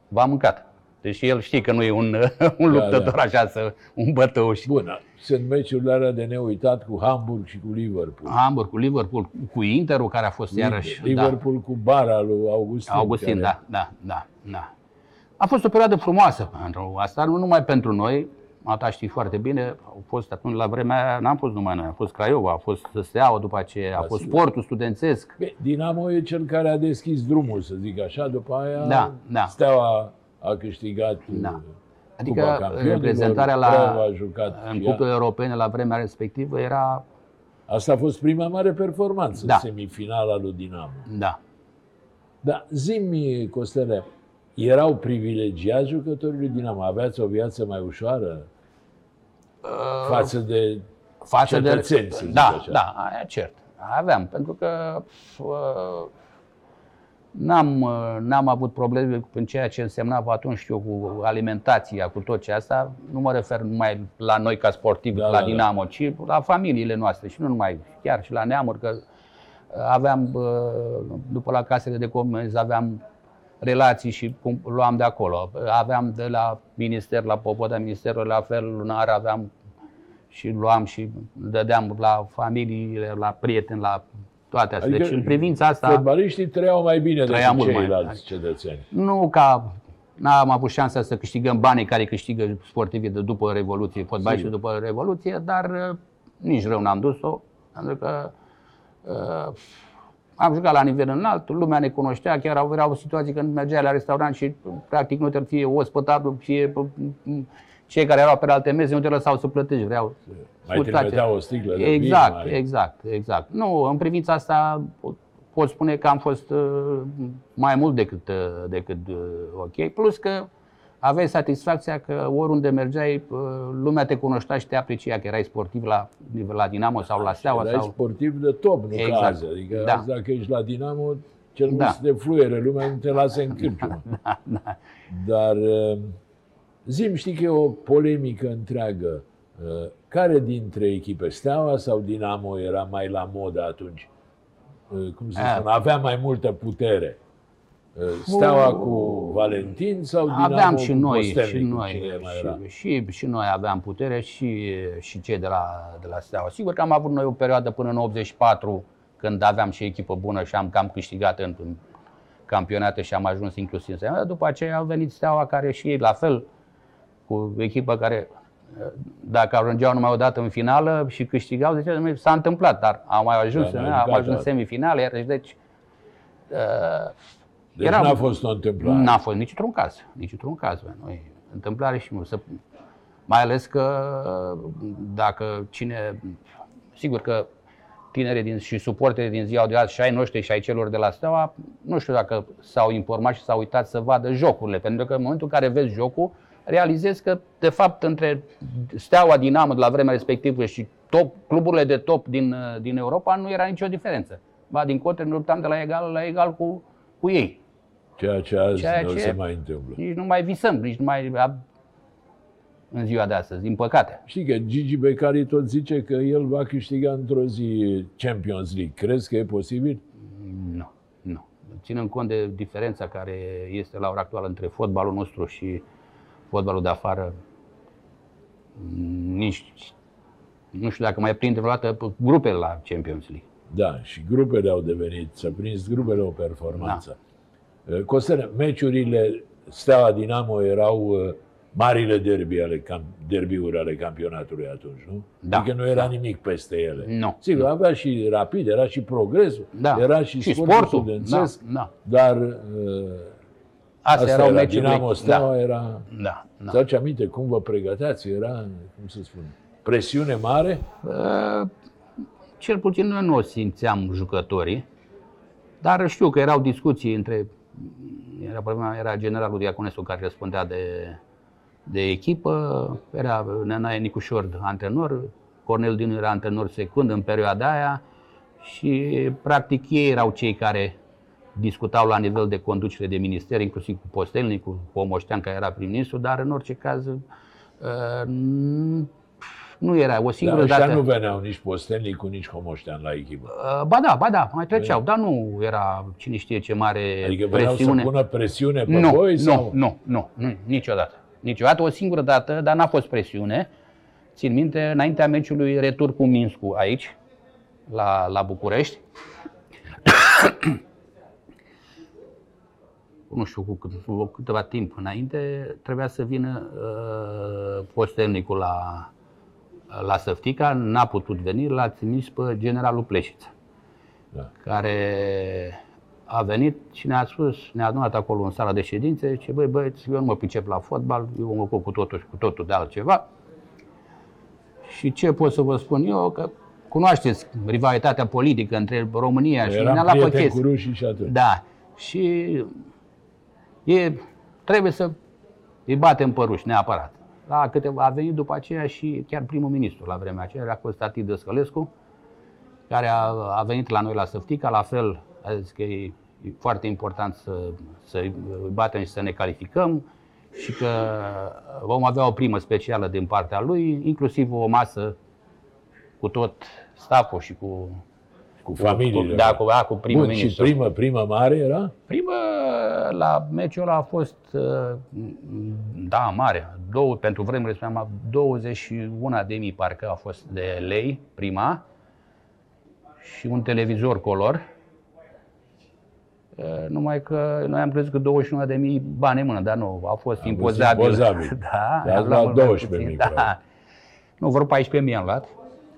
v-am mâncat. Deci el știe că nu e un, un Da, luptător da. așa, să, un bătăuș. Și Bun, sunt meciurile alea de neuitat cu Hamburg și cu Liverpool. Hamburg cu Liverpool, cu Interul, care a fost iarăși... da. Liverpool cu bara lui Augustin. Augustin, care- da, da, da, da. A fost o perioadă frumoasă pentru asta, nu numai pentru noi, Mata știi foarte bine, au fost atunci la vremea aia, n-am fost numai noi, a fost Craiova, a fost Steaua după aceea, a Da, fost sigur. sportul studențesc. Bine, Dinamo e cel care a deschis drumul, să zic așa, după aia Da, da. Steaua a câștigat Da. uh, Adică Cupa Campionilor, reprezentarea la, Craiova a jucat în și ea. cupele europene la vremea respectivă era, Asta a fost prima mare performanță, Da. semifinala lui Dinamo. da, Dar zi-mi, Costele, erau privilegiați jucătorii lui Dinamo? Aveați o viață mai ușoară față de față cetățeni, de... să zic da, așa. da, aia cert. Aveam, pentru că uh, n-am, uh, n-am avut probleme în ceea ce însemna pe atunci, știu, cu alimentația, cu tot ce asta. Nu mă refer numai la noi ca sportivi, Da, la da, da. Dinamo, ci la familiile noastre și nu numai, chiar și la neamuri, că uh, aveam, uh, după la casele de comenzi, aveam relații și cum luam de acolo. Aveam de la minister, la Popoda Ministerul, la fel lunar, aveam și luam și dădeam la familiile, la prieteni, la toate astea. Adică deci în privința asta, Fotbaliștii trăiau mai bine Trăiau decât mult mai- ceilalți cetățeni. nu ca n-am avut șansa să câștigăm banii care câștigă sportivii de după Revoluție, fotbaliștii Sigur. după Revoluție, dar uh, nici rău n-am dus-o, pentru că uh, am jucat la nivel înalt, lumea ne cunoștea, chiar au- erau situații când mergeai la restaurant și practic nu te fie ospătarul, fie uh, cei care erau pe alte mese nu te lăsau să plătești, vreau Mai scutați. trimiteau o sticlă de Exact, vin, mai... exact, exact. Nu, în privința asta pot- pot spune că am fost uh, mai mult decât, uh, decât uh, ok. Plus că aveai satisfacția că oriunde mergeai, uh, lumea te cunoștea și te aprecia, că erai sportiv la, la Dinamo sau la Steaua. Erai Sau... sportiv de top, nu Exact. ca azi. Adică Da. azi, dacă ești la Dinamo, cel mult Da. să te fluiere, lumea nu te lasă în cârciumă. Da, da. Dar uh, zim, știi că e o polemică întreagă. Uh, Care dintre echipe, Steaua sau Dinamo, era mai la modă atunci? Uh, Cum să Ah. spun, avea mai multă putere. Uh, Steaua cu Valentin sau Dinamo Aveam și cu noi, Kostelnic, și cu noi, cine mai era? și, și, și noi aveam putere și, și cei de la, de la Steaua. Sigur că am avut noi o perioadă până în 84, când aveam și echipă bună și am cam câștigat în, în campionate și am ajuns inclusiv în Steaua. După aceea au venit Steaua care și ei la fel cu echipă care, uh, dacă ajungeau numai o dată în finală și câștigau, zicea, "Dom'le, s-a întâmplat, dar au mai ajuns, Da, da, mai am gata. ajuns în semifinale, iar deci uh, Deci Era- n-a fost o întâmplare. N-a fost nici într-un caz, nici într-un caz. bă. Noi, întâmplare și nu. Să, mai ales că dacă cine, sigur că tinerii din, și suporterii din ziua de azi și ai noștri și ai celor de la Steaua, nu știu dacă s-au informat și s-au uitat să vadă jocurile, pentru că în momentul în care vezi jocul, realizezi că, de fapt, între Steaua Dinamo de la vremea respectivă și top, cluburile de top din, din Europa nu era nicio diferență. Ba, din contră, ne luptam de la egal la egal cu, cu ei. Ceea ce azi Ceea nu ce- se mai întâmplă. Nici nu mai visăm, nici nu mai ab- în ziua de astăzi, din păcate. Știi că Gigi Becali tot zice că el va câștiga într-o zi Champions League. Crezi că e posibil? Nu, nu. Ținând cont de diferența care este la ora actuală între fotbalul nostru și fotbalul de afară, nici nu știu dacă mai prinde vreodată grupele la Champions League. Da, și grupele au devenit, s-a prins grupele o performanță. Da. Costel, meciurile Steaua Dinamo erau uh, marile derby ale, cam- derbiuri ale campionatului atunci, nu? Da, Adică nu era da. nimic peste ele. Nu, Sigur, avea și rapid, era și progresul, Da. era și, Și sportul, sportul, studențesc, da, da. dar uh, Astea asta erau era, meciurile. Dinamo Steaua da, era... da, da. Să aduce aminte cum vă pregăteați? Era, cum să spun, presiune mare? Uh, Cel puțin noi nu o simțeam jucătorii, dar știu că erau discuții între. Era, problema, era generalul Diaconescu care răspundea de, de echipă, era Nenae Nicușor antrenor, Cornel Dinu era antrenor secund în perioada aia și practic ei erau cei care discutau la nivel de conducere de minister, inclusiv cu Postelnic, cu Omoștean, care era prim-ministru, dar în orice caz uh, n- nu era o Dar singură ăștia dată. nu veneau nici Postelnicu, nici Homoștean la echipă. Uh, Ba da, ba da, mai treceau, dar nu era cine știe ce mare Adică veneau presiune. să pună presiune pe nu, voi? nu, sau? nu, nu, nu, niciodată. Niciodată, o singură dată, dar n-a fost presiune. Țin minte, înaintea meciului retur cu Minscu aici, la, la București. nu știu, cu, cât- cu câteva timp înainte, trebuia să vină uh, postelnicul la, la Săftica, n-a putut veni, l-a trimis pe generalul Pleșiță Da. care a venit și ne-a spus, ne-a adunat acolo în sala de ședințe, ce băi băieți, eu nu mă pricep la fotbal, eu mă ocup cu totul și cu totul de altceva. Și ce pot să vă spun eu, că cunoașteți rivalitatea politică între România și Eram ne-a luat pe prieten cu chestii. rușii și atunci. Da. Și e, trebuie să îi batem pe ruși, neapărat. La câteva, a venit după aceea și chiar primul ministru la vremea aceea, a fost Tati Dăscălescu, care a, a venit la noi la Săftica, la fel a zis că e, e foarte important să, să îi batem și să ne calificăm și că vom avea o primă specială din partea lui, inclusiv o masă cu tot staful și cu, Cu familiile. cu, da, cu, da, cu primul Bun, și ministru. primă, primă mare era? Prima, la meciul ăla a fost, uh, da, mare. Două, pentru vremuri spuneam, 21 de mii parcă a fost de lei, prima, și un televizor color. Uh, Numai că noi am crezut că 21 de mii bani în mână, dar nu, a fost A impozabil. fost impozabil. Da, Dar ați am luat mult mai 12.000 puțin, probabil. Da. Nu, vreo 14 mii am luat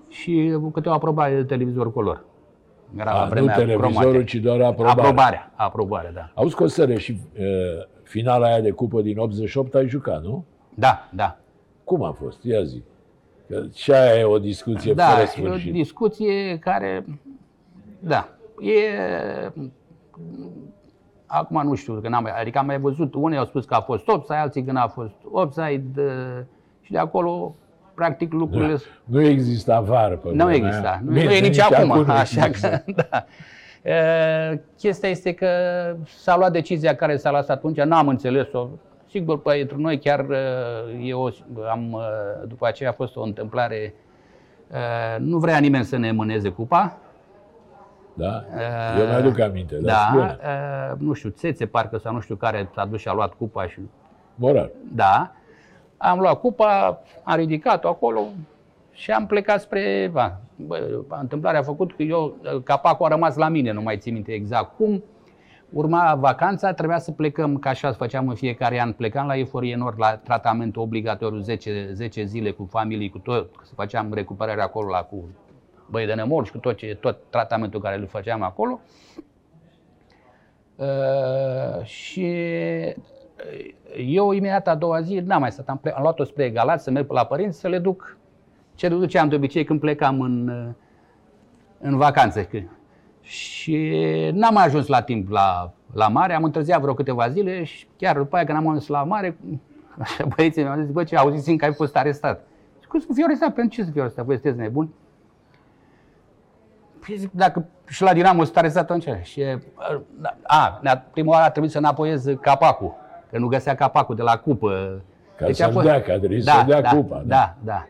și câteva aprobare de televizor color. Era la A, nu vremea televizorul, cromate. ci doar aprobarea. Aprobarea, aprobarea, da. Auzi, Costele, și uh, finala aia de cupă din 88 ai jucat, nu? Da, da. Cum a fost? Ia zi. Că și aia e o discuție Da, fără e o sfârșit. discuție care, da, e... Acum nu știu, că n-am, mai- adică am mai văzut, unii au spus că a fost offside, alții că n-a fost offside uh, și de acolo, practic, lucrurile... Da. Nu exista var pe Nu vremea exista. aia. Nu, Bine, nu e nici acum, nu așa există. că, da. E, Chestia este că s-a luat decizia care s-a luat atunci, n-am înțeles-o. Sigur, pentru noi chiar e o, am, după aceea a fost o întâmplare, e, nu vrea nimeni să ne mâneze cupa. Da? Eu mi-aduc aminte, dar Da, spune. e, nu știu, Țețe parcă sau nu știu care s-a dus și a luat cupa și Moral. da. Am luat cupa, am ridicat-o acolo și am plecat spre... Va, bă, întâmplarea a făcut că eu, capacul a rămas la mine, nu mai țin minte exact cum. Urma vacanța, trebuia să plecăm, ca așa făceam în fiecare an, plecam la Eforie Nord la tratament obligatoriu 10, 10 zile cu familii, cu tot, să făceam recuperare acolo la cu băi de nemor și cu tot, ce, tot tratamentul care îl făceam acolo. Uh, și eu imediat a doua zi n-am mai stat, am, ple- am luat-o spre Galați să merg la părinți să le duc ce duceam de obicei când plecam în, în vacanțe. Și n-am mai ajuns la timp la, la mare, am întârziat vreo câteva zile și chiar după aia când am ajuns la mare, așa băieții mi-au zis, bă, ce auziți că ai fost arestat. Și cum să fiu arestat? Pentru ce să fiu arestat? Voi sunteți nebuni? Păi zic, dacă și la Dinamo sunt arestat atunci. Și, a, prima oară a trebuit să înapoiez capacul, că nu găsea capacul de la cupă. Ca deci să-l dea, că a trebuit da, să dea da, cupa. Da, da, da.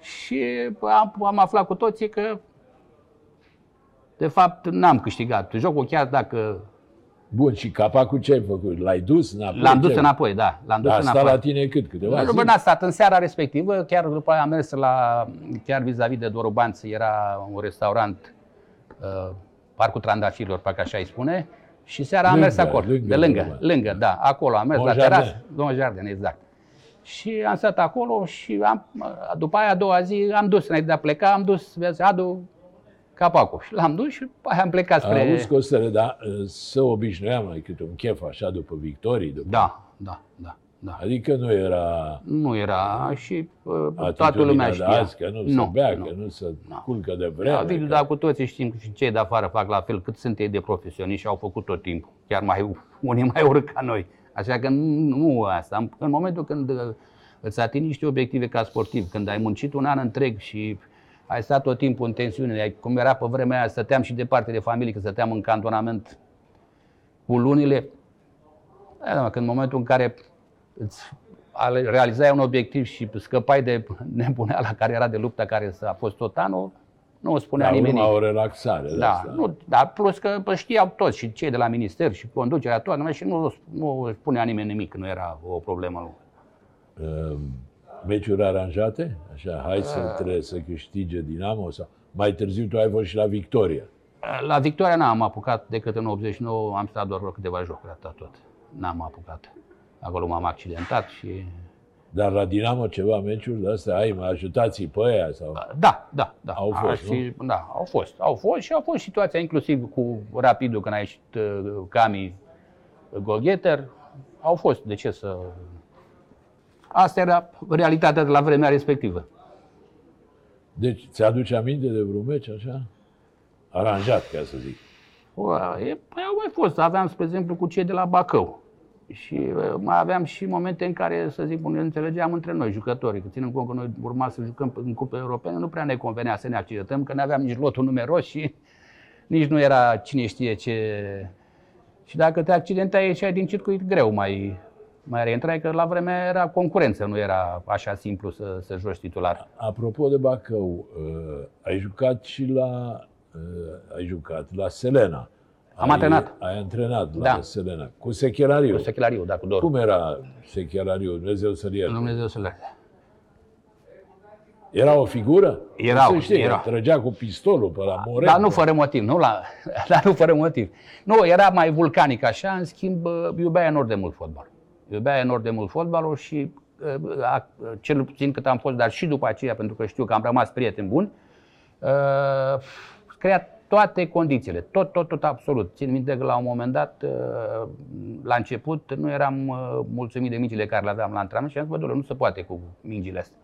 Și am, am aflat cu toții că de fapt n-am câștigat jocul, chiar dacă... Bun, și capacul ce ai făcut? L-ai dus înapoi? L-am dus ce? înapoi, da. L-am dus da, înapoi. la tine cât? Câteva nu, n-a stat în seara respectivă, chiar după aia am mers la, chiar vis-a-vis de Dorobanț, era un restaurant, uh, Parcul Trandafirilor, parcă așa îi spune, și seara lângă, am mers acolo, lângă, de lângă, lângă, lângă, da, acolo am mers Bon la Jardin. terasă, Don Jardin, exact. Și am stat acolo și am, după aia a doua zi am dus, înainte de a pleca, am dus, vezi, adu capacul. Și l-am dus și după aia am plecat spre... Auzi, Costele, dar uh, să obișnuiam mai câte un chef așa după victorii? După... Da, da, da. Da. Adică nu era Nu era și uh, toată lumea știa. de azi, că nu, Nu, se bea, nu. că nu se Nu. culcă de Da, vreme. Vidu, că... dar cu toții știm și cei de afară fac la fel cât sunt ei de profesioniști și au făcut tot timpul. Chiar mai unii mai urât ca noi. Așa că nu, nu asta. În momentul când uh, îți atingi niște obiective ca sportiv, când ai muncit un an întreg și ai stat tot timpul în tensiune, ai- cum era pe vremea aia, stăteam și departe de familie, că stăteam în cantonament cu lunile. Da, mă, când în momentul în care îți ale- realizai un obiectiv și scăpai de nebuneala care era de lupta care a fost tot anul, nu o spunea da, nimeni urma nimic. o relaxare. de Da, asta. nu, dar plus că bă, știau toți și cei de la minister și conducerea toată și nu, nu spunea nimeni nimic, nu era o problemă. Uh, meciuri aranjate? Așa, hai Uh. să trebuie să câștige Dinamo? Sau... Mai târziu tu ai fost și la Victoria. La Victoria n-am apucat decât în 89, am stat doar vreo câteva jocuri, atât tot. N-am apucat. Acolo m-am accidentat și... Dar la Dinamo ceva meciuri de astea ai, mai ajutați pe aia? Sau... Da, da, da. Au A, fost, și, Da, au fost. Au fost și au fost situația inclusiv cu Rapidul când a ieșit uh, Cami uh, golgheter. Au fost, de ce să... Asta era realitatea de la vremea respectivă. Deci, ți-aduce aminte de vreun meci așa? Aranjat, ca să zic. Bă, E, păi au mai fost. Aveam, spre exemplu, cu cei de la Bacău. Și uh, mai aveam și momente în care, să zic, ne înțelegeam între noi, jucătorii. Că ținând cont că noi urma să jucăm în cupe europene, nu prea ne convenea să ne accidentăm, că nu aveam nici lotul numeros și nici nu era cine știe ce... Și dacă te accidentai, ieșeai din circuit greu mai, mai reintrai, că la vremea era concurență, nu era așa simplu să, să joci titular. Apropo de Bacău, uh, ai jucat și la... Uh, ai jucat la Selena. Am ai, antrenat. Ai antrenat la Da. Selena. Cu Sechelariu. Cu sechelariu, da, cu dorul. Cum era Sechelariu? Dumnezeu să-l ierte. Dumnezeu să le Era o figură? Era, Să știi, era. că Trăgea cu pistolul pe la Morel. Dar nu fără motiv, nu la, dar nu fără motiv. Nu, era mai vulcanic așa, în schimb uh, iubea enorm de mult fotbal. Iubea enorm de mult fotbalul și uh, a- cel puțin cât am fost, dar și după aceea, pentru că știu că am rămas prieteni buni, uh, crea toate condițiile, tot, tot, tot, absolut. Țin minte că la un moment dat, uh, la început, nu eram uh, mulțumit de mingile care le aveam la antrenament și am zis, bă, domnule, nu se poate cu mingile astea.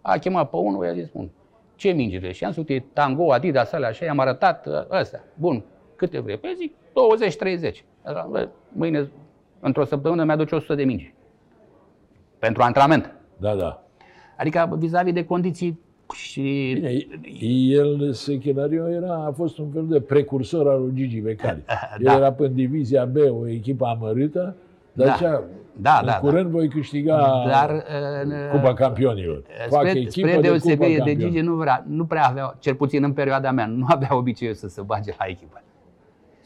A chemat pe unul, i-a zis, bun, ce mingile? Și am zis, uite, tango, Adidas, alea, așa, i-am arătat uh, ăsta. Bun, câte vrei? Păi zic, 20-30. Așa, bă, Mâine, într-o săptămână, mi-aduce 100 de mingi. Pentru antrenament. Da, da. Adică vis-a-vis de condiții și... Bine, el, Sechelariu, era, a fost un fel de precursor al lui Gigi Becali. El Da. era pe divizia B, o echipă amărâtă, dar Da. zicea, Da, în da, curând voi câștiga Dar uh, Cupa Campionilor. Fac spre, echipă spre de deosebire Cupa de Campionilor. Gigi, nu, vrea, nu prea avea, cel puțin în perioada mea, nu avea obiceiul să se bage la echipă.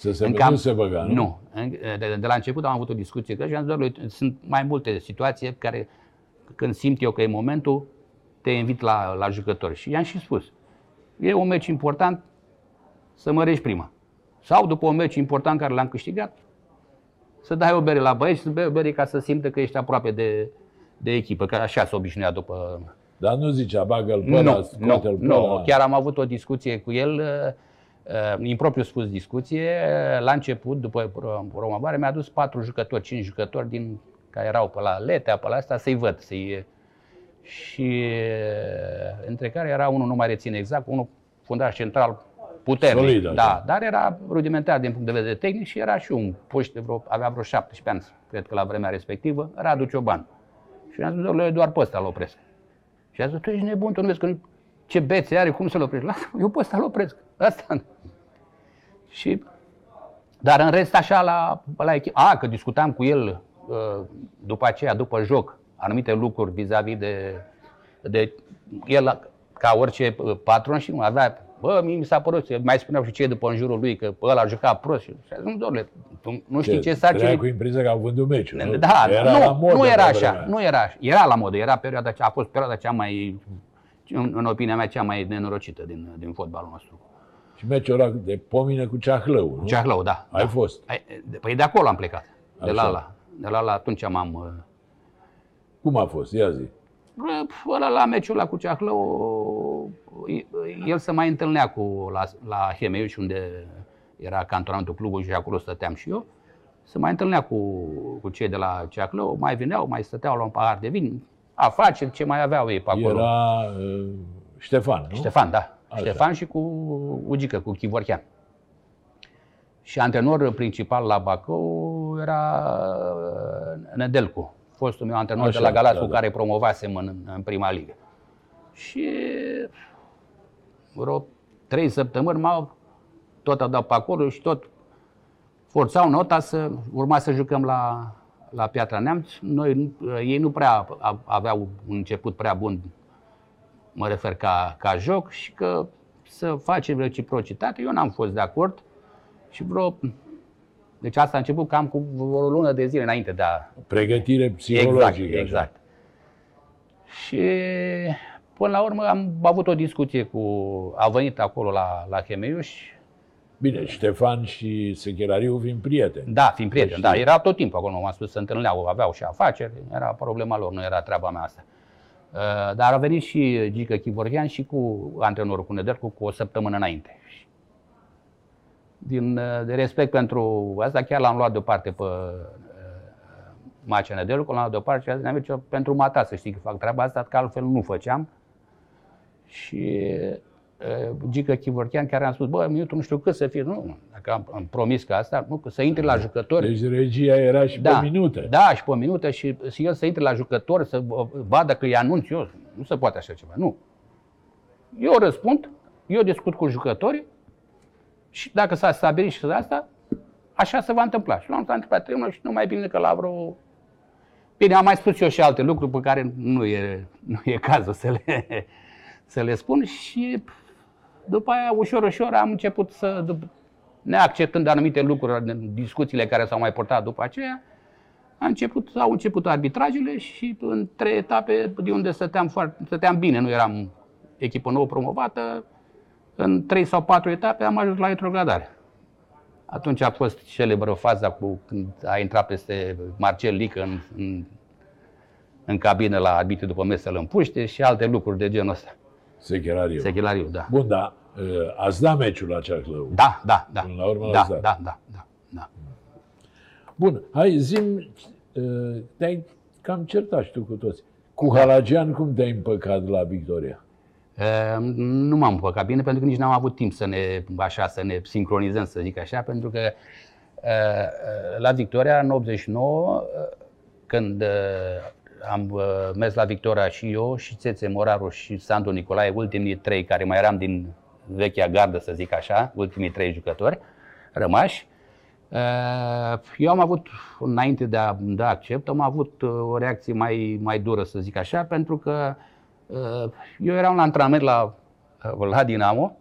Să se, În nu se băga, nu? Nu. În- De, de la început am avut o discuție cu el și am zis, "Doamne, uite, sunt mai multe situații care, când simt eu că e momentul, te invit la, la jucători. Și i-am și spus, e un meci important să mărești prima. Sau după un meci important care l-am câștigat, să dai o bere la băieți și să bei o bere ca să simtă că ești aproape de, de echipă, că așa se obișnuia după... Dar nu zicea, bagă-l pe ăla, Nu, nu, scoate-l pe nu, ăla. chiar am avut o discuție cu el, uh, uh, impropriu spus discuție, uh, la început, după pro- promovare, mi-a dus patru jucători, cinci jucători din care erau pe la Letea, pe la asta, să-i văd, să-i... Și uh, între care era unul, nu mai rețin exact, unul fundaș central puternic. Solid, așa. da, dar era rudimentar din punct de vedere tehnic și era și un puști, de vreo, avea vreo 17 ani, cred că la vremea respectivă, Radu Cioban. Și mi-a zis, "Domnule, doar pe ăsta îl opresc. Și a zis, tu ești nebun, tu nu vezi că ce bețe are, cum să-l oprești? Lasă, eu pe ăsta îl opresc. Asta. Și, dar în rest așa la, la echipă. A, că discutam cu el uh, după aceea, după joc, anumite lucruri vis-a-vis de, de el ca orice uh, patron și nu avea Bă, mie mi s-a părut, mai spuneau și cei după în jurul lui că bă, ăla juca prost. Și a zis, nu, domnule, tu nu știi ce Trăia sarcini cu impresia că au vândut meciul. nu? da, era nu, la modă nu era pe așa, vremea. nu era așa. Era la modă, era perioada cea, a fost perioada cea mai, în, în opinia mea, cea mai nenorocită din, din fotbalul nostru. Și meciul ăla de pomine cu Ceahlău, nu? Ceahlău, da. Ai da. fost. Ai, de- Păi de acolo am plecat, de la Așa. la. De la la atunci m-am... uh, Cum a fost? Ia zi. bă, Ăla la meciul ăla cu Ceahlău, el se mai întâlnea cu la, la Hemeiuș, unde era cantonamentul clubului și acolo stăteam și eu. Se mai întâlnea cu, cu cei de la Ceahlău, mai veneau, mai stăteau la un pahar de vin, afaceri, ce mai aveau ei pe acolo. Era uh, Ștefan, nu? Ștefan, da. Așa. Ștefan și cu Ugică, cu Chivorchean. Și antrenorul principal la Bacău era uh, Nedelcu, fostul meu antrenor Așa, de la Galați da, cu da. care promovasem în, în prima ligă. Și vreo trei săptămâni m-au tot au dat pe acolo și tot forțau nota să urma să jucăm la, la Piatra Neamț. Noi, ei nu prea aveau un început prea bun mă refer ca, ca joc și că să facem reciprocitate. Eu n-am fost de acord și vreo... Deci asta a început cam cu o lună de zile înainte de a... Pregătire Exact, psihologică. așa. exact. Și până la urmă am avut o discuție cu... A venit acolo la, la Chemeiuș. Bine, Ștefan și Sechelariu fiind prieteni. Da, fiind prieten, Deci, da, era tot timpul acolo, m-am spus, se întâlneau, aveau și afaceri, era problema lor, nu era treaba mea asta. Uh, Dar a venit și Gică Chivorchean și cu antrenorul cu Nedercu cu o săptămână înainte. Din, uh, de respect pentru asta, chiar l-am luat deoparte pe uh, Macea Nedercu, l-am luat deoparte și a zis, "Neamici, pentru mata să știi că fac treaba asta, că altfel nu făceam. Și uh, Gică Chivorchean chiar am spus, bă, eu nu știu cât să fie, nu, dacă am, am promis că asta, nu, că să intri la jucători. Deci regia era și Da, pe minute. Da, și pe minute și, și el să intre la jucători, să uh, vadă că îi anunț eu. Nu se poate așa ceva, nu. Eu răspund, eu discut cu jucătorii și dacă s-a stabilit și asta, așa se va întâmpla. Și l-am s-a întâmplat trei luni și nu mai bine că la vreo... Bine, am mai spus eu și alte lucruri pe care nu e, nu e cazul să le, să le spun și după aia, ușor, ușor, am început să, dup- neacceptând anumite lucruri în discuțiile care s-au mai portat după aceea, a început, au început arbitrajele și în trei etape de unde stăteam, foarte, stăteam bine, nu eram echipă nouă promovată, în trei sau patru etape am ajuns la retrogradare. Atunci a fost celebră faza cu când a intrat peste Marcel Lică în, în, în cabină la arbitru după mesă să-l împuște și alte lucruri de genul ăsta. Sechelariu. Sechelariu, da. Bun, da. uh, Ați dat meciul la Ceahlău. Da, da, da. Până la urmă da, l-ați dat. da, da, da, da. Bun, hai zim, uh, te-ai cam certat și tu cu toți. Cu Halagian cum te-ai împăcat la Victoria? Uh, Nu m-am împăcat bine pentru că nici n-am avut timp să ne, așa, să ne sincronizăm, să zic așa, pentru că uh, uh, la Victoria, în 89, uh, când uh, am uh, mers la Victoria și eu, și Țețe Moraru și Sandu Nicolae, ultimii trei care mai eram din vechea gardă, să zic așa, ultimii trei jucători rămași, Uh, Eu am avut, înainte de a da accept, am avut uh, o reacție mai, mai dură, să zic așa, pentru că uh, eu eram la antrenament la, uh, la Dinamo,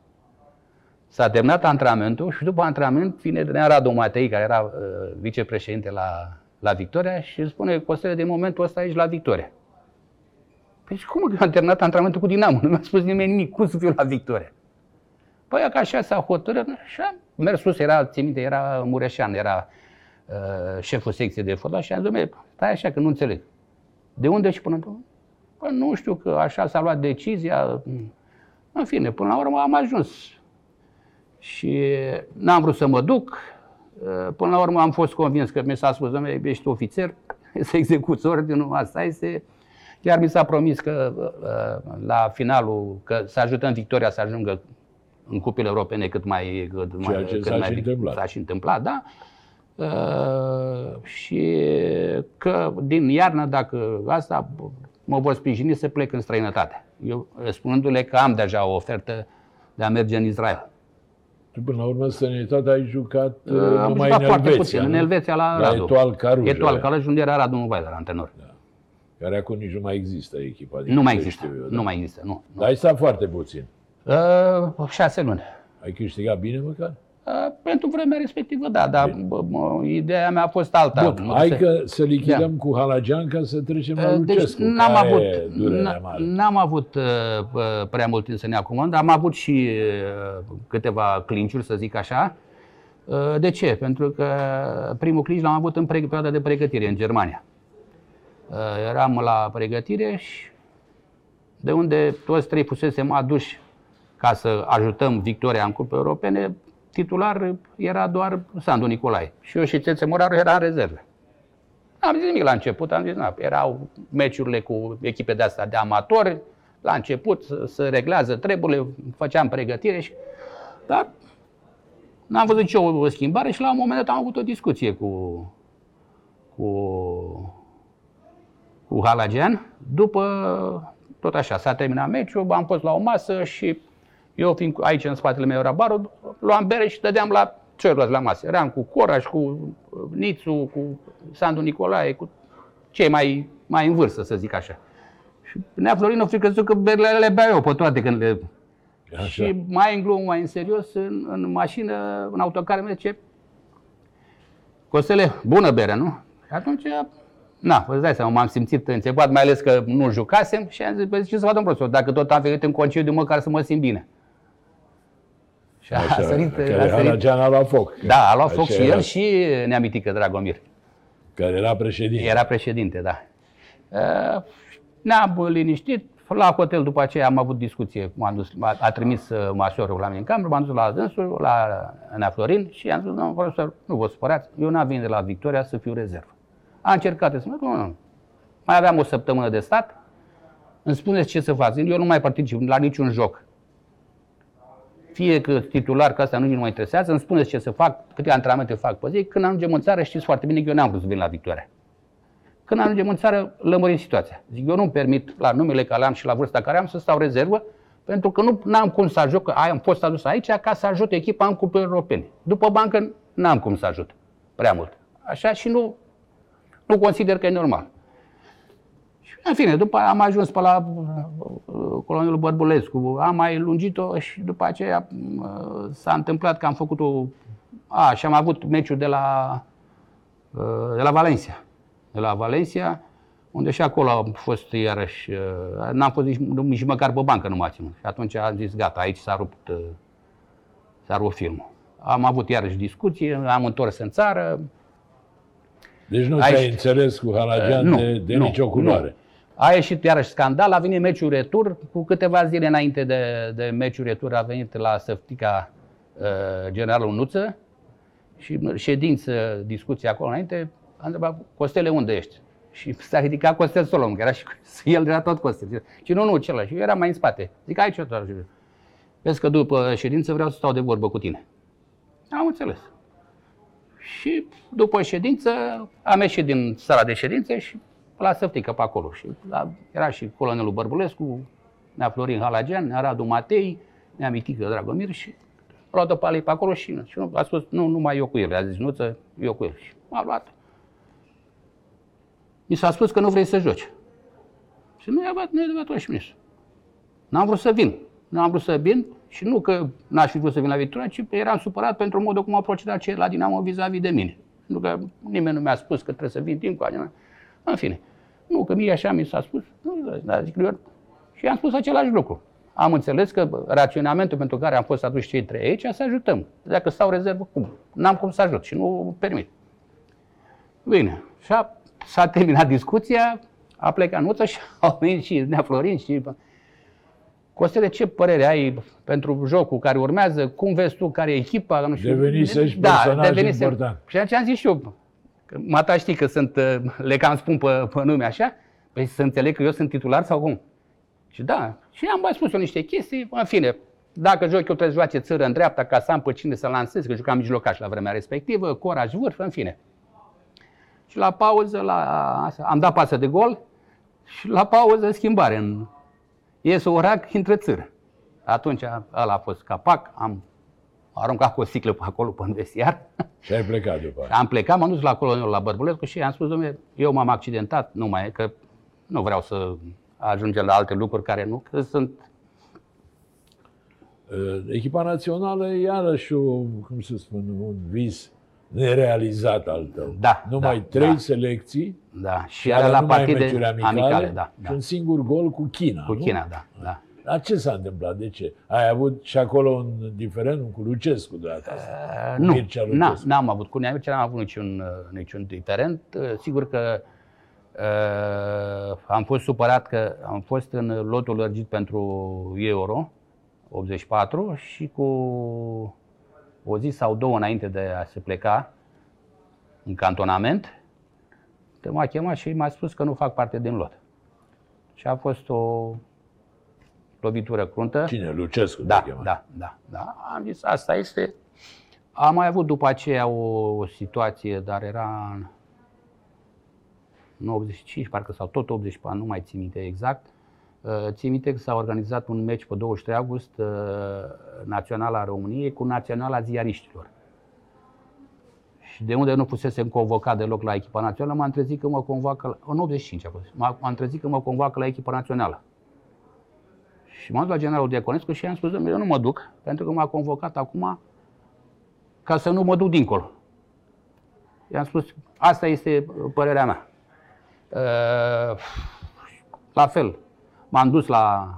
s-a terminat antrenamentul și după antrenament vine venea Radu Matei, care era uh, vicepreședinte la, la Victoria și îmi spune, Costele, de momentul ăsta ești la Victoria. Păi și cum că am terminat antrenamentul cu Dinamo? Nu mi-a spus nimeni nimic, cum să fiu la Victoria? Păi că așa s-a hotărât și am mers sus, era, țin minte, era Mureșan, era uh, șeful secției de fotbal și am zis, "Dom'le, stai așa că nu înțeleg. De unde și până în Păi nu știu că așa s-a luat decizia. În fine, până la urmă am ajuns. Și n-am vrut să mă duc. Până la urmă am fost convins că mi s-a spus, domnule, ești ofițer, să execuți ordinul, asta este. Chiar mi s-a promis că uh, la finalul, că să ajutăm Victoria să ajungă în cupele europene cât mai... Cât Ceea mai, ce cât s-a mai și întâmplat. S-a și întâmplat, da. Uh, și că din iarnă, dacă asta, mă vor sprijini să plec în străinătate. Eu spunându-le că am deja o ofertă de a merge în Israel. Și până la urmă, străinătatea ai jucat uh, Uh, am numai jucat în foarte Elveția, puțin. În nu? Elveția la La Radu. Etoile Carouge, Etoile aia. Carouge, unde era Radu Nuvaida, antenor. Care acum nici nu mai există echipa. din Nu mai câte există. știu eu, da. Nu mai există, nu. nu. Dar ai stat foarte puțin. Uh, șase luni. Ai câștigat bine măcar? Uh, pentru vremea respectivă, da, dar bă, mă, ideea mea a fost alta. Bun, Nu hai se- că să lichidăm cu Halagean ca să trecem la Uh, Lucescu. Deci n-am care avut, e durerea n- mare. n-am avut uh, uh, prea mult timp să ne acomodăm, dar am avut și uh, câteva clinciuri, să zic așa. Uh, de ce? Pentru că primul clinch l-am avut în pre- perioada de pregătire în Germania. Uh, eram la pregătire și de unde toți trei fusesem aduși ca să ajutăm Victoria în cupe europene, titular era doar Sandu Nicolae. Și eu și Țețe Moraru era în rezervă. Am zis nimic la început, am zis, na, erau meciurile cu echipe de astea de amatori, la început să, să reglează treburile, făceam pregătire și... Dar n-am văzut nicio o schimbare și la un moment dat am avut o discuție cu, cu, cu Halagean. După, tot așa, s-a terminat meciul, am fost la o masă și eu fiind cu- aici în spatele meu era barul, luam bere și dădeam la celorlalți la masă. Eram cu Coraș, cu uh, Nițu, cu Sandu Nicolae, cu cei mai, mai în vârstă, să zic așa. Și Nea Florin fi crezut că berile alea le beau eu pe toate când le... Așa. Și mai în glumă, mai în serios, în, în mașină, în autocar, mi zice, Costele, bună bere, nu? Și atunci, na, vă dai seama, m-am simțit înțepat, mai ales că nu jucasem și am zis, păi, ce să fac, domnul profesor, dacă tot am venit în concediu, măcar să mă simt bine. Și a, Așa, sărit, care a sărit, Halagean a luat foc. da, a luat Așa foc și era. el și neamitică Dragomir. Care era președinte. Era președinte, da. Uh, Ne-am liniștit. La hotel după aceea am avut discuție. M-am dus, a, a trimis uh, masorul la mine în cameră, m-am dus la dânsul, la Nea Florin și am zis, domnul profesor, nu vă supărați, eu n-am venit de la Victoria să fiu rezervă. A încercat să mă nu, nu. Mai aveam o săptămână de stat, îmi spuneți ce să fac. Eu nu mai particip la niciun joc. Fie că titular, că asta nu mă interesează, îmi spuneți ce să fac, câte antrenamente fac pe zi. Când ajungem în țară, știți foarte bine că eu n-am vrut să vin la Victoria. Când ajungem în țară, lămurim situația. Zic, eu nu permit, la numele care am și la vârsta care am, să stau rezervă, pentru că nu am cum să ajut, că ai- am fost adus aici ca să ajut echipa în cupe europene. După bancă, n-am cum să ajut prea mult. Așa și nu, nu consider că e normal. Și, în fine, după aia am ajuns pe la uh, colonelul Bărbulescu, am mai lungit-o și după aceea uh, s-a întâmplat că am făcut o... A, și am avut meciul de la, uh, de la Valencia. De la Valencia, unde și acolo am fost iarăși, uh, n-am fost nici, nici măcar pe bancă nu m-a ținut. Și atunci am zis, gata, aici s-a rupt, uh, s-a rupt filmul. Am avut iarăși discuție, am întors în țară, Deci nu Aici- te-ai înțeles cu Halagean nu, de, de nu, nicio culoare. Nu. A ieșit iarăși scandal, a venit meciul retur, cu câteva zile înainte de, de meciul retur a venit la Săftica uh, generalul Nuță și ședință, discuție acolo înainte, a întrebat, Costele, unde ești? Și s-a ridicat Costel Solom, că era și el era tot Costel. Și nu, nu, celălalt. Și eu eram mai în spate. Zic, aici tot. Vezi că după ședință vreau să stau de vorbă cu tine. Am înțeles. Și după ședință am ieșit din sala de ședință și la Săftică pe acolo. Și la, era și colonelul Bărbulescu, nea Florin Halagean, nea Radu Matei, nea Mitică Dragomir și a luat-o pe alei pe acolo și, și nu, a spus, nu, numai eu cu el. A zis, nu, eu cu el. Și m-a luat. Mi s-a spus că nu vrei să joci. Și nu e adevărat, nu e adevărat și nici. N-am vrut să vin. N-am vrut să vin și nu că n-aș fi vrut să vin la Victoria, ci eram supărat pentru modul cum au procedat cei la Dinamo vis-a-vis de mine. Pentru că nimeni nu mi-a spus că trebuie să vin timp cu Adina. În fine. Nu, că mie așa mi s-a spus. Nu, dar zic eu. Și am spus același lucru. am înțeles că raționamentul pentru care am fost atunci cei trei aici, să ajutăm. Dacă stau rezervă, cum? N-am cum să ajut și nu permit. Bine, și a, s-a terminat discuția, a plecat nuță și au venit și Nea Florin și... Costele, ce părere ai pentru jocul care urmează? Cum vezi tu care e echipa? Nu știu. Devenise și personaj devenise- important. Și atunci am zis și eu, că Mata știi că sunt, uh, le cam spun pe, pe nume așa, păi să înțeleg că eu sunt titular sau cum? Și da, și am mai spus eu niște chestii, în fine, dacă joc eu trebuie să joace țără în dreapta ca să am pe cine să lansez, că jucam mijlocaș la vremea respectivă, coraj vârf, în fine. Și la pauză, la, asta, am dat pasă de gol și la pauză schimbare. În, iese orac, intră țără. Atunci ăla a fost capac, am aruncat cu o sticlă pe acolo, pe vestiar. Și ai plecat după aia. Am plecat, m-am dus la colonel la Bărbulescu și i-am spus, domnule, eu m-am accidentat, nu mai e, că nu vreau să ajungem la alte lucruri care nu, că sunt Uh, Echipa națională e iarăși o, cum să spun, un vis nerealizat al tău. Da, Numai da, trei da. selecții, Da, și care era la numai partide meciuri amicale, amicale, da, și da. un singur gol cu China. Cu nu? China, da, da. Dar ce s-a întâmplat? De ce? Ai avut și acolo un diferent cu Lucescu de data asta. Uh, Cu nu, Mircea na, Lucescu. n-am avut cu Neamicea, n-am avut niciun, uh, niciun diferent. Uh, Sigur că uh, am fost supărat că am fost în lotul lărgit pentru Euro 84 și cu o zi sau două înainte de a se pleca în cantonament, te m-a chemat și m-a spus că nu fac parte din lot. Și a fost o lovitură cruntă. Cine? Lucescu Da, te chema. da, da, da. Am zis, asta este. Am mai avut după aceea o, o situație, dar era în- în 85, parcă sau tot 84, nu mai țin minte exact. Uh, Țin minte că s-a organizat un meci pe 23 august uh, Naționala României cu Naționala Ziariștilor. Și de unde nu fusese convocat deloc la echipa națională, m-am trezit că mă convoacă, la, în 85 a fost, m- m-am trezit că mă convoacă la echipa națională. Și m-am dus la generalul Diaconescu și i-am spus, "Domnule, eu nu mă duc, pentru că m-a convocat acum ca să nu mă duc dincolo. I-am spus, asta este uh, părerea mea. Uh, La fel, m-am dus la,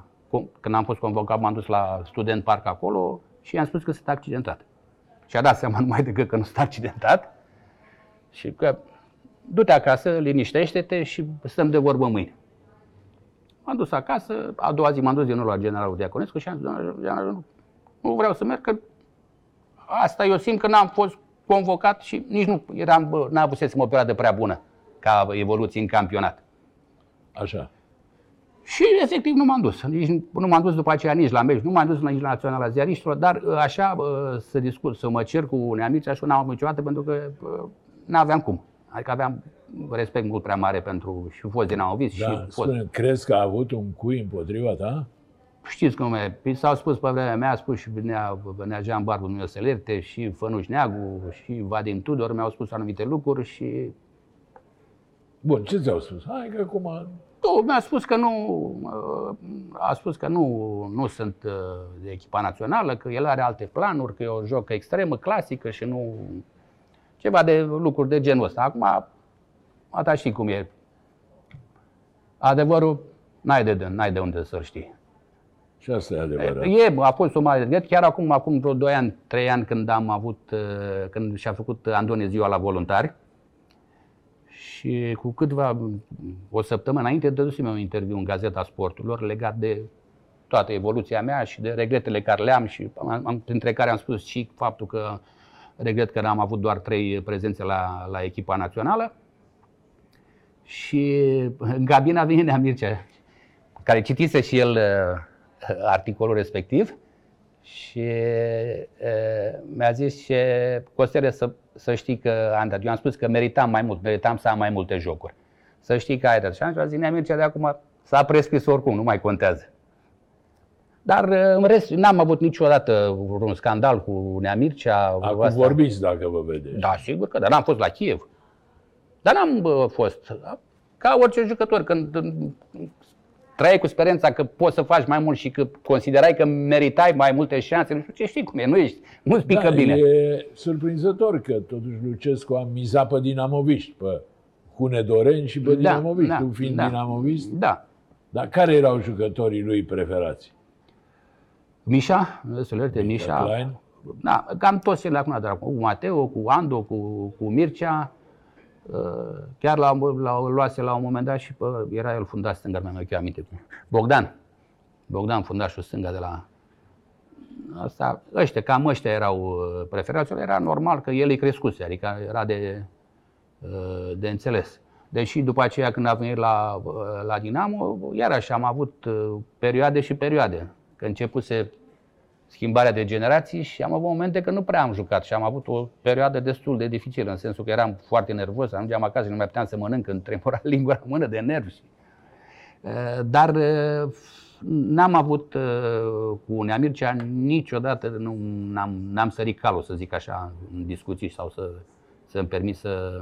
când am fost convocat, m-am dus la student parc acolo și i-am spus că sunt accidentat. Și a dat seama numai decât că nu sunt accidentat și că du-te acasă, liniștește-te și stăm de vorbă mâine. M-am dus acasă, a doua zi m-am dus din nou la generalul Diaconescu și am zis, "Domnule general, nu, nu vreau să merg, că asta eu simt că n-am fost convocat și nici nu eram, bă, n-avusesem o perioadă prea bună ca evoluție în campionat. Așa. Și efectiv nu m-am dus. Nici, nu m-am dus după aceea nici la meci, nu m-am dus nici la Naționala Ziariștilor, dar uh, așa uh, să discut, să mă cer cu neamici, așa n-am avut niciodată pentru că nu aveam cum. Adică aveam respect mult prea mare pentru și fost dinamovist Da, și fost. spune, crezi că a avut un cui împotriva ta? Știți cum e, Păi s-au spus pe vremea mea, a spus și Nea, Nea Jean Barbu Dumnezeu să lerte, și Fănuș Neagu, și Vadim Tudor mi-au spus anumite lucruri și Bun, ce ți-au spus? Hai că acum... Nu, mi-a spus că nu, uh, a spus că nu, nu sunt uh, de echipa națională, că el are alte planuri, că e o jocă extremă, clasică și nu... Ceva de lucruri de genul ăsta. Acum, ata știi cum e. Adevărul, n-ai de, n-ai de unde să-l știi. Și asta e adevărat. E, a fost o mare regret. Chiar acum, acum vreo 2 ani, 3 ani, când am avut, uh, când și-a făcut Andone ziua la voluntari, și cu câteva, o săptămână înainte, dădusem un interviu în Gazeta Sporturilor legat de toată evoluția mea și de regretele care le am și am, am- printre care am spus și faptul că regret că n-am avut doar trei prezențe la, la echipa națională. Și în cabina vine Nea Mircea, care citise și el uh, articolul respectiv și uh, mi-a zis și Costele să, să știi că am dat. Eu am spus că meritam mai mult, meritam să am mai multe jocuri. Să știi că ai dat. Și am zis, Nea Mircea de acum s-a prescris oricum, nu mai contează. Dar uh, în rest, n-am avut niciodată un scandal cu Nea Mircea. Acum asta. vorbiți dacă vă vedeți. Da, sigur că da, n-am fost la Kiev. Dar n-am bă, fost. Ca orice jucător, când în- trăiai cu speranța că poți să faci mai mult și că considerai că meritai mai multe șanse, nu știu ce știi cum e, nu ești, nu-ți pică da, bine. E surprinzător că totuși Lucescu a mizat pe dinamoviști, pe Hunedoren și pe dinamoviști. tu fiind da, dinamovist, Da. dar care erau jucătorii lui preferați? Mișa, să le ierte, Mișa. Klein. Da, cam toți cele acum, dar cu Mateo, cu Ando, cu, cu Mircea. Uh, Chiar la, la, luase la un moment dat și bă, era el fundaș stânga, mi-am mai aminte. Bogdan. Bogdan, fundașul stânga de la... Asta, ăștia, cam ăștia erau uh, preferați, era normal că el îi crescuse, adică era de, uh, de înțeles. Deși după aceea când a venit la, uh, la Dinamo, iarăși am avut uh, perioade și perioade. Că începuse schimbarea de generații și am avut momente că nu prea am jucat și am avut o perioadă destul de dificilă, în sensul că eram foarte nervos, ajungeam acasă și nu mai puteam să mănânc, când tremura lingua la mână de nervi. Și, uh, Dar uh, n-am avut uh, cu Nea Mircea niciodată, nu, n-am, n-am sărit calul, să zic așa, în discuții sau să, să-mi permit să...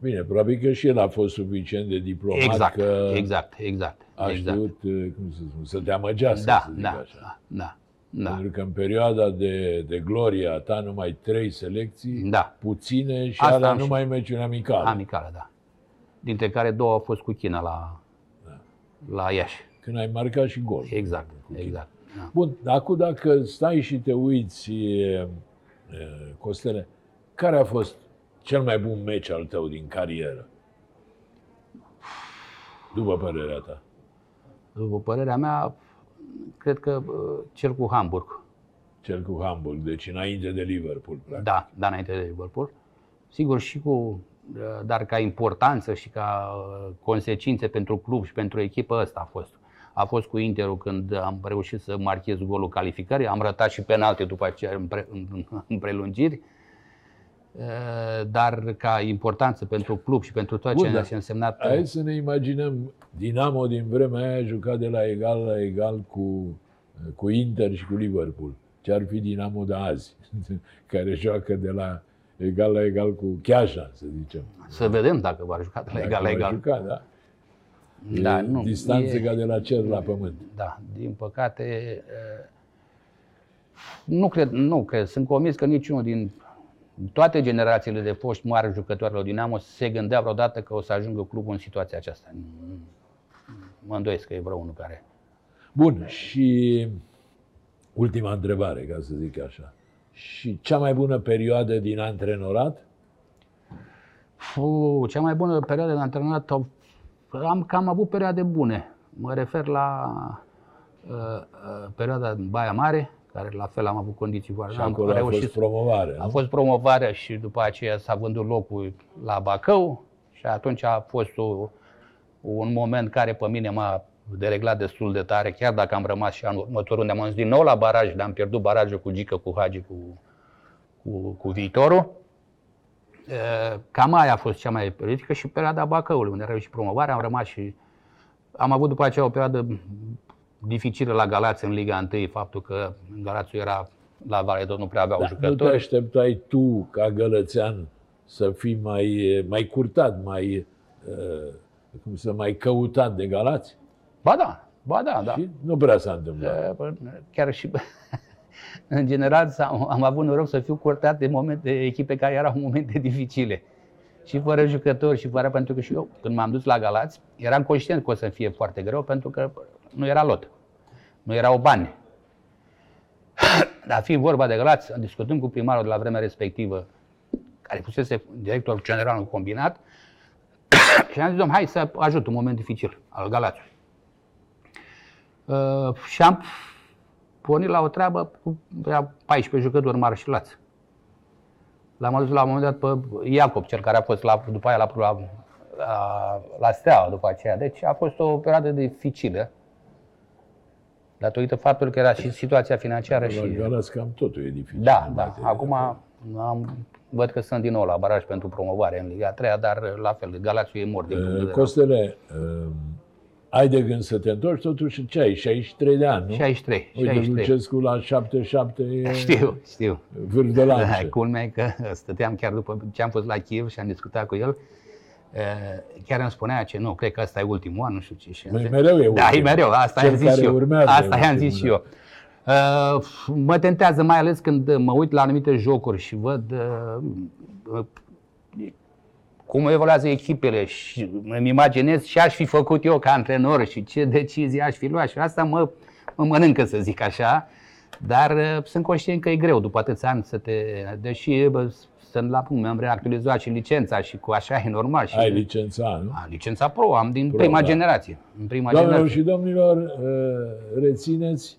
Bine, probabil că și el a fost suficient de diplomat Exact, că exact, exact. a exact. știut, uh, cum să spun, să te amăgească, Da, să zic da, așa. da, da, da. Pentru că în perioada de, de gloria ta numai trei selecții, Da. puține și Asta alea am și- numai meciuri amicale. Amicală, da. Dintre care două au fost cu China la, la Iași. Când ai marcat și gol. Exact, exact. Da. Bun, acum dacă stai și te uiți, e, e, Costele, care a fost cel mai bun meci al tău din carieră? După părerea ta. După părerea mea, cred că uh, cel cu Hamburg. Cel cu Hamburg, deci înainte de Liverpool, practic. Da, da, înainte de Liverpool. Sigur și cu, uh, dar ca importanță și ca uh, consecințe pentru club și pentru echipă, ăsta a fost. A fost cu Interul când am reușit să marchez golul calificării, am rătat și penalti după aceea în, pre, în, în prelungiri. Uh, Dar ca importanță pentru club și pentru tot Bun, ce da. a însemnat Hai să ne imaginăm, Dinamo din vremea aia a jucat de la egal la egal cu, cu Inter și cu Liverpool. Ce ar fi Dinamo de azi, care joacă de la egal la egal cu Chiaja, să zicem. să vedem dacă va juca de la Dacă egal la va egal. Juca, da. Da, E nu, distanță e- ca de la cer la pământ. Da, din păcate, eh, nu cred, nu cred. Sunt convins că niciunul din toate generațiile de foști mari jucători la Dinamo se gândea vreodată că o să ajungă clubul în situația aceasta. Nu- Mă îndoiesc că e vreo unul care... Bun, și ultima întrebare, ca să zic așa. Și cea mai bună perioadă din antrenorat? Fu, cea mai bună perioadă de antrenat au- am cam avut perioade bune. Mă refer la uh, uh, perioada în Baia Mare, care la fel am avut condiții foarte Și acolo a fost promovare. A nu? fost promovarea și după aceea s-a vândut locul la Bacău și atunci a fost o, un moment care pe mine m-a dereglat destul de tare, chiar dacă am rămas și anul următor unde am ajuns din nou la baraj, dar am pierdut barajul cu Gică, cu Hagi, cu, cu, cu viitorul. E, Cam aia a fost cea mai politică și perioada Bacăului, unde era și promovarea, am rămas și am avut după aceea o perioadă dificilă la Galați în Liga 1, faptul că Galațiul era la Valedor, nu prea aveau Da, nu te jucători. așteptai tu, ca gălățean, să fii mai, mai curtat, mai, uh, cum să mai căutat de Galați? Ba da, ba da, da. Și nu prea s-a întâmplat. E, bă, Chiar și în general am, am avut noroc să fiu curtat de momente, de echipe care erau momente dificile. Și fără jucători și fără, pentru că și eu, când m-am dus la Galați, eram conștient că o să fie foarte greu, pentru că nu era lot. Nu erau bani. Dar fiind vorba de Galați, discutând cu primarul de la vremea respectivă, care fusese director general în combinat, și am zis, domn, hai să ajut un moment dificil al Galațiului. Uh, și am pornit la o treabă cu era 14 jucători mari și lați. L-am adus la un moment dat pe Iacob, cel care a fost la, după aia la, la, la, la Steaua după aceea. Deci a fost o perioadă dificilă. Datorită faptului că era și situația financiară La și... Galați cam totul e dificil. Da, în da. materie de Acum am, văd că sunt din nou la baraj pentru promovare în Liga 3 dar la fel, Galațiul e mort din punct de Uh, vedere. Costele, uh, ai de gând să te întorci, totuși ce ai, 63 de ani, nu? 63, Uite, 63. Lucescu la 77 e Știu, știu. vârf de Da, lance. culmea e că stăteam chiar după ce am fost la Kiev și am discutat cu el. Eh, Chiar îmi spunea ce nu, cred că asta e ultimul an, nu știu ce. Și am Măi, zis- mereu e Da, ultimul. e mereu, asta Cel i-am zis care și eu. urmează Asta e i-am zis și ultimul, eu. Uh, Mă tentează mai ales când mă uit la anumite jocuri și văd uh, uh, cum evoluează echipele și îmi imaginez ce aș fi făcut eu ca antrenor și ce decizii aș fi luat și asta mă, mă mănâncă, să zic așa, dar uh, sunt conștient că e greu după atâția ani să te... Deși bă, sunt la punct, mi-am reactualizat și licența și cu așa e normal. Și, Ai licența, nu? A, licența pro, am din Pro, prima da. generație. În prima Doamnelor generație. și domnilor, uh, rețineți,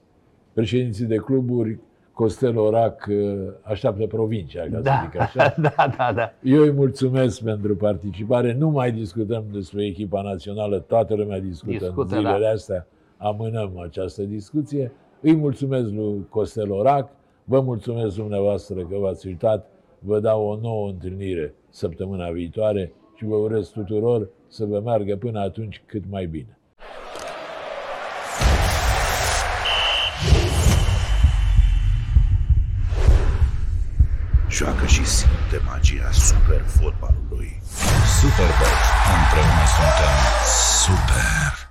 președinții de cluburi, Costel Orac uh, așteaptă provincia, ca să Da, zic așa. da, da, da. Eu îi mulțumesc pentru participare. Nu mai discutăm despre echipa națională, toată lumea discută, Discută, în zilele da. astea. Amânăm această discuție. Îi mulțumesc lui Costel Orac, vă mulțumesc dumneavoastră că v-ați uitat, vă dau o nouă întâlnire săptămâna viitoare și vă urez tuturor să vă meargă până atunci cât mai bine. Joacă și simte magia super fotbalului. Superbox. Împreună suntem Super!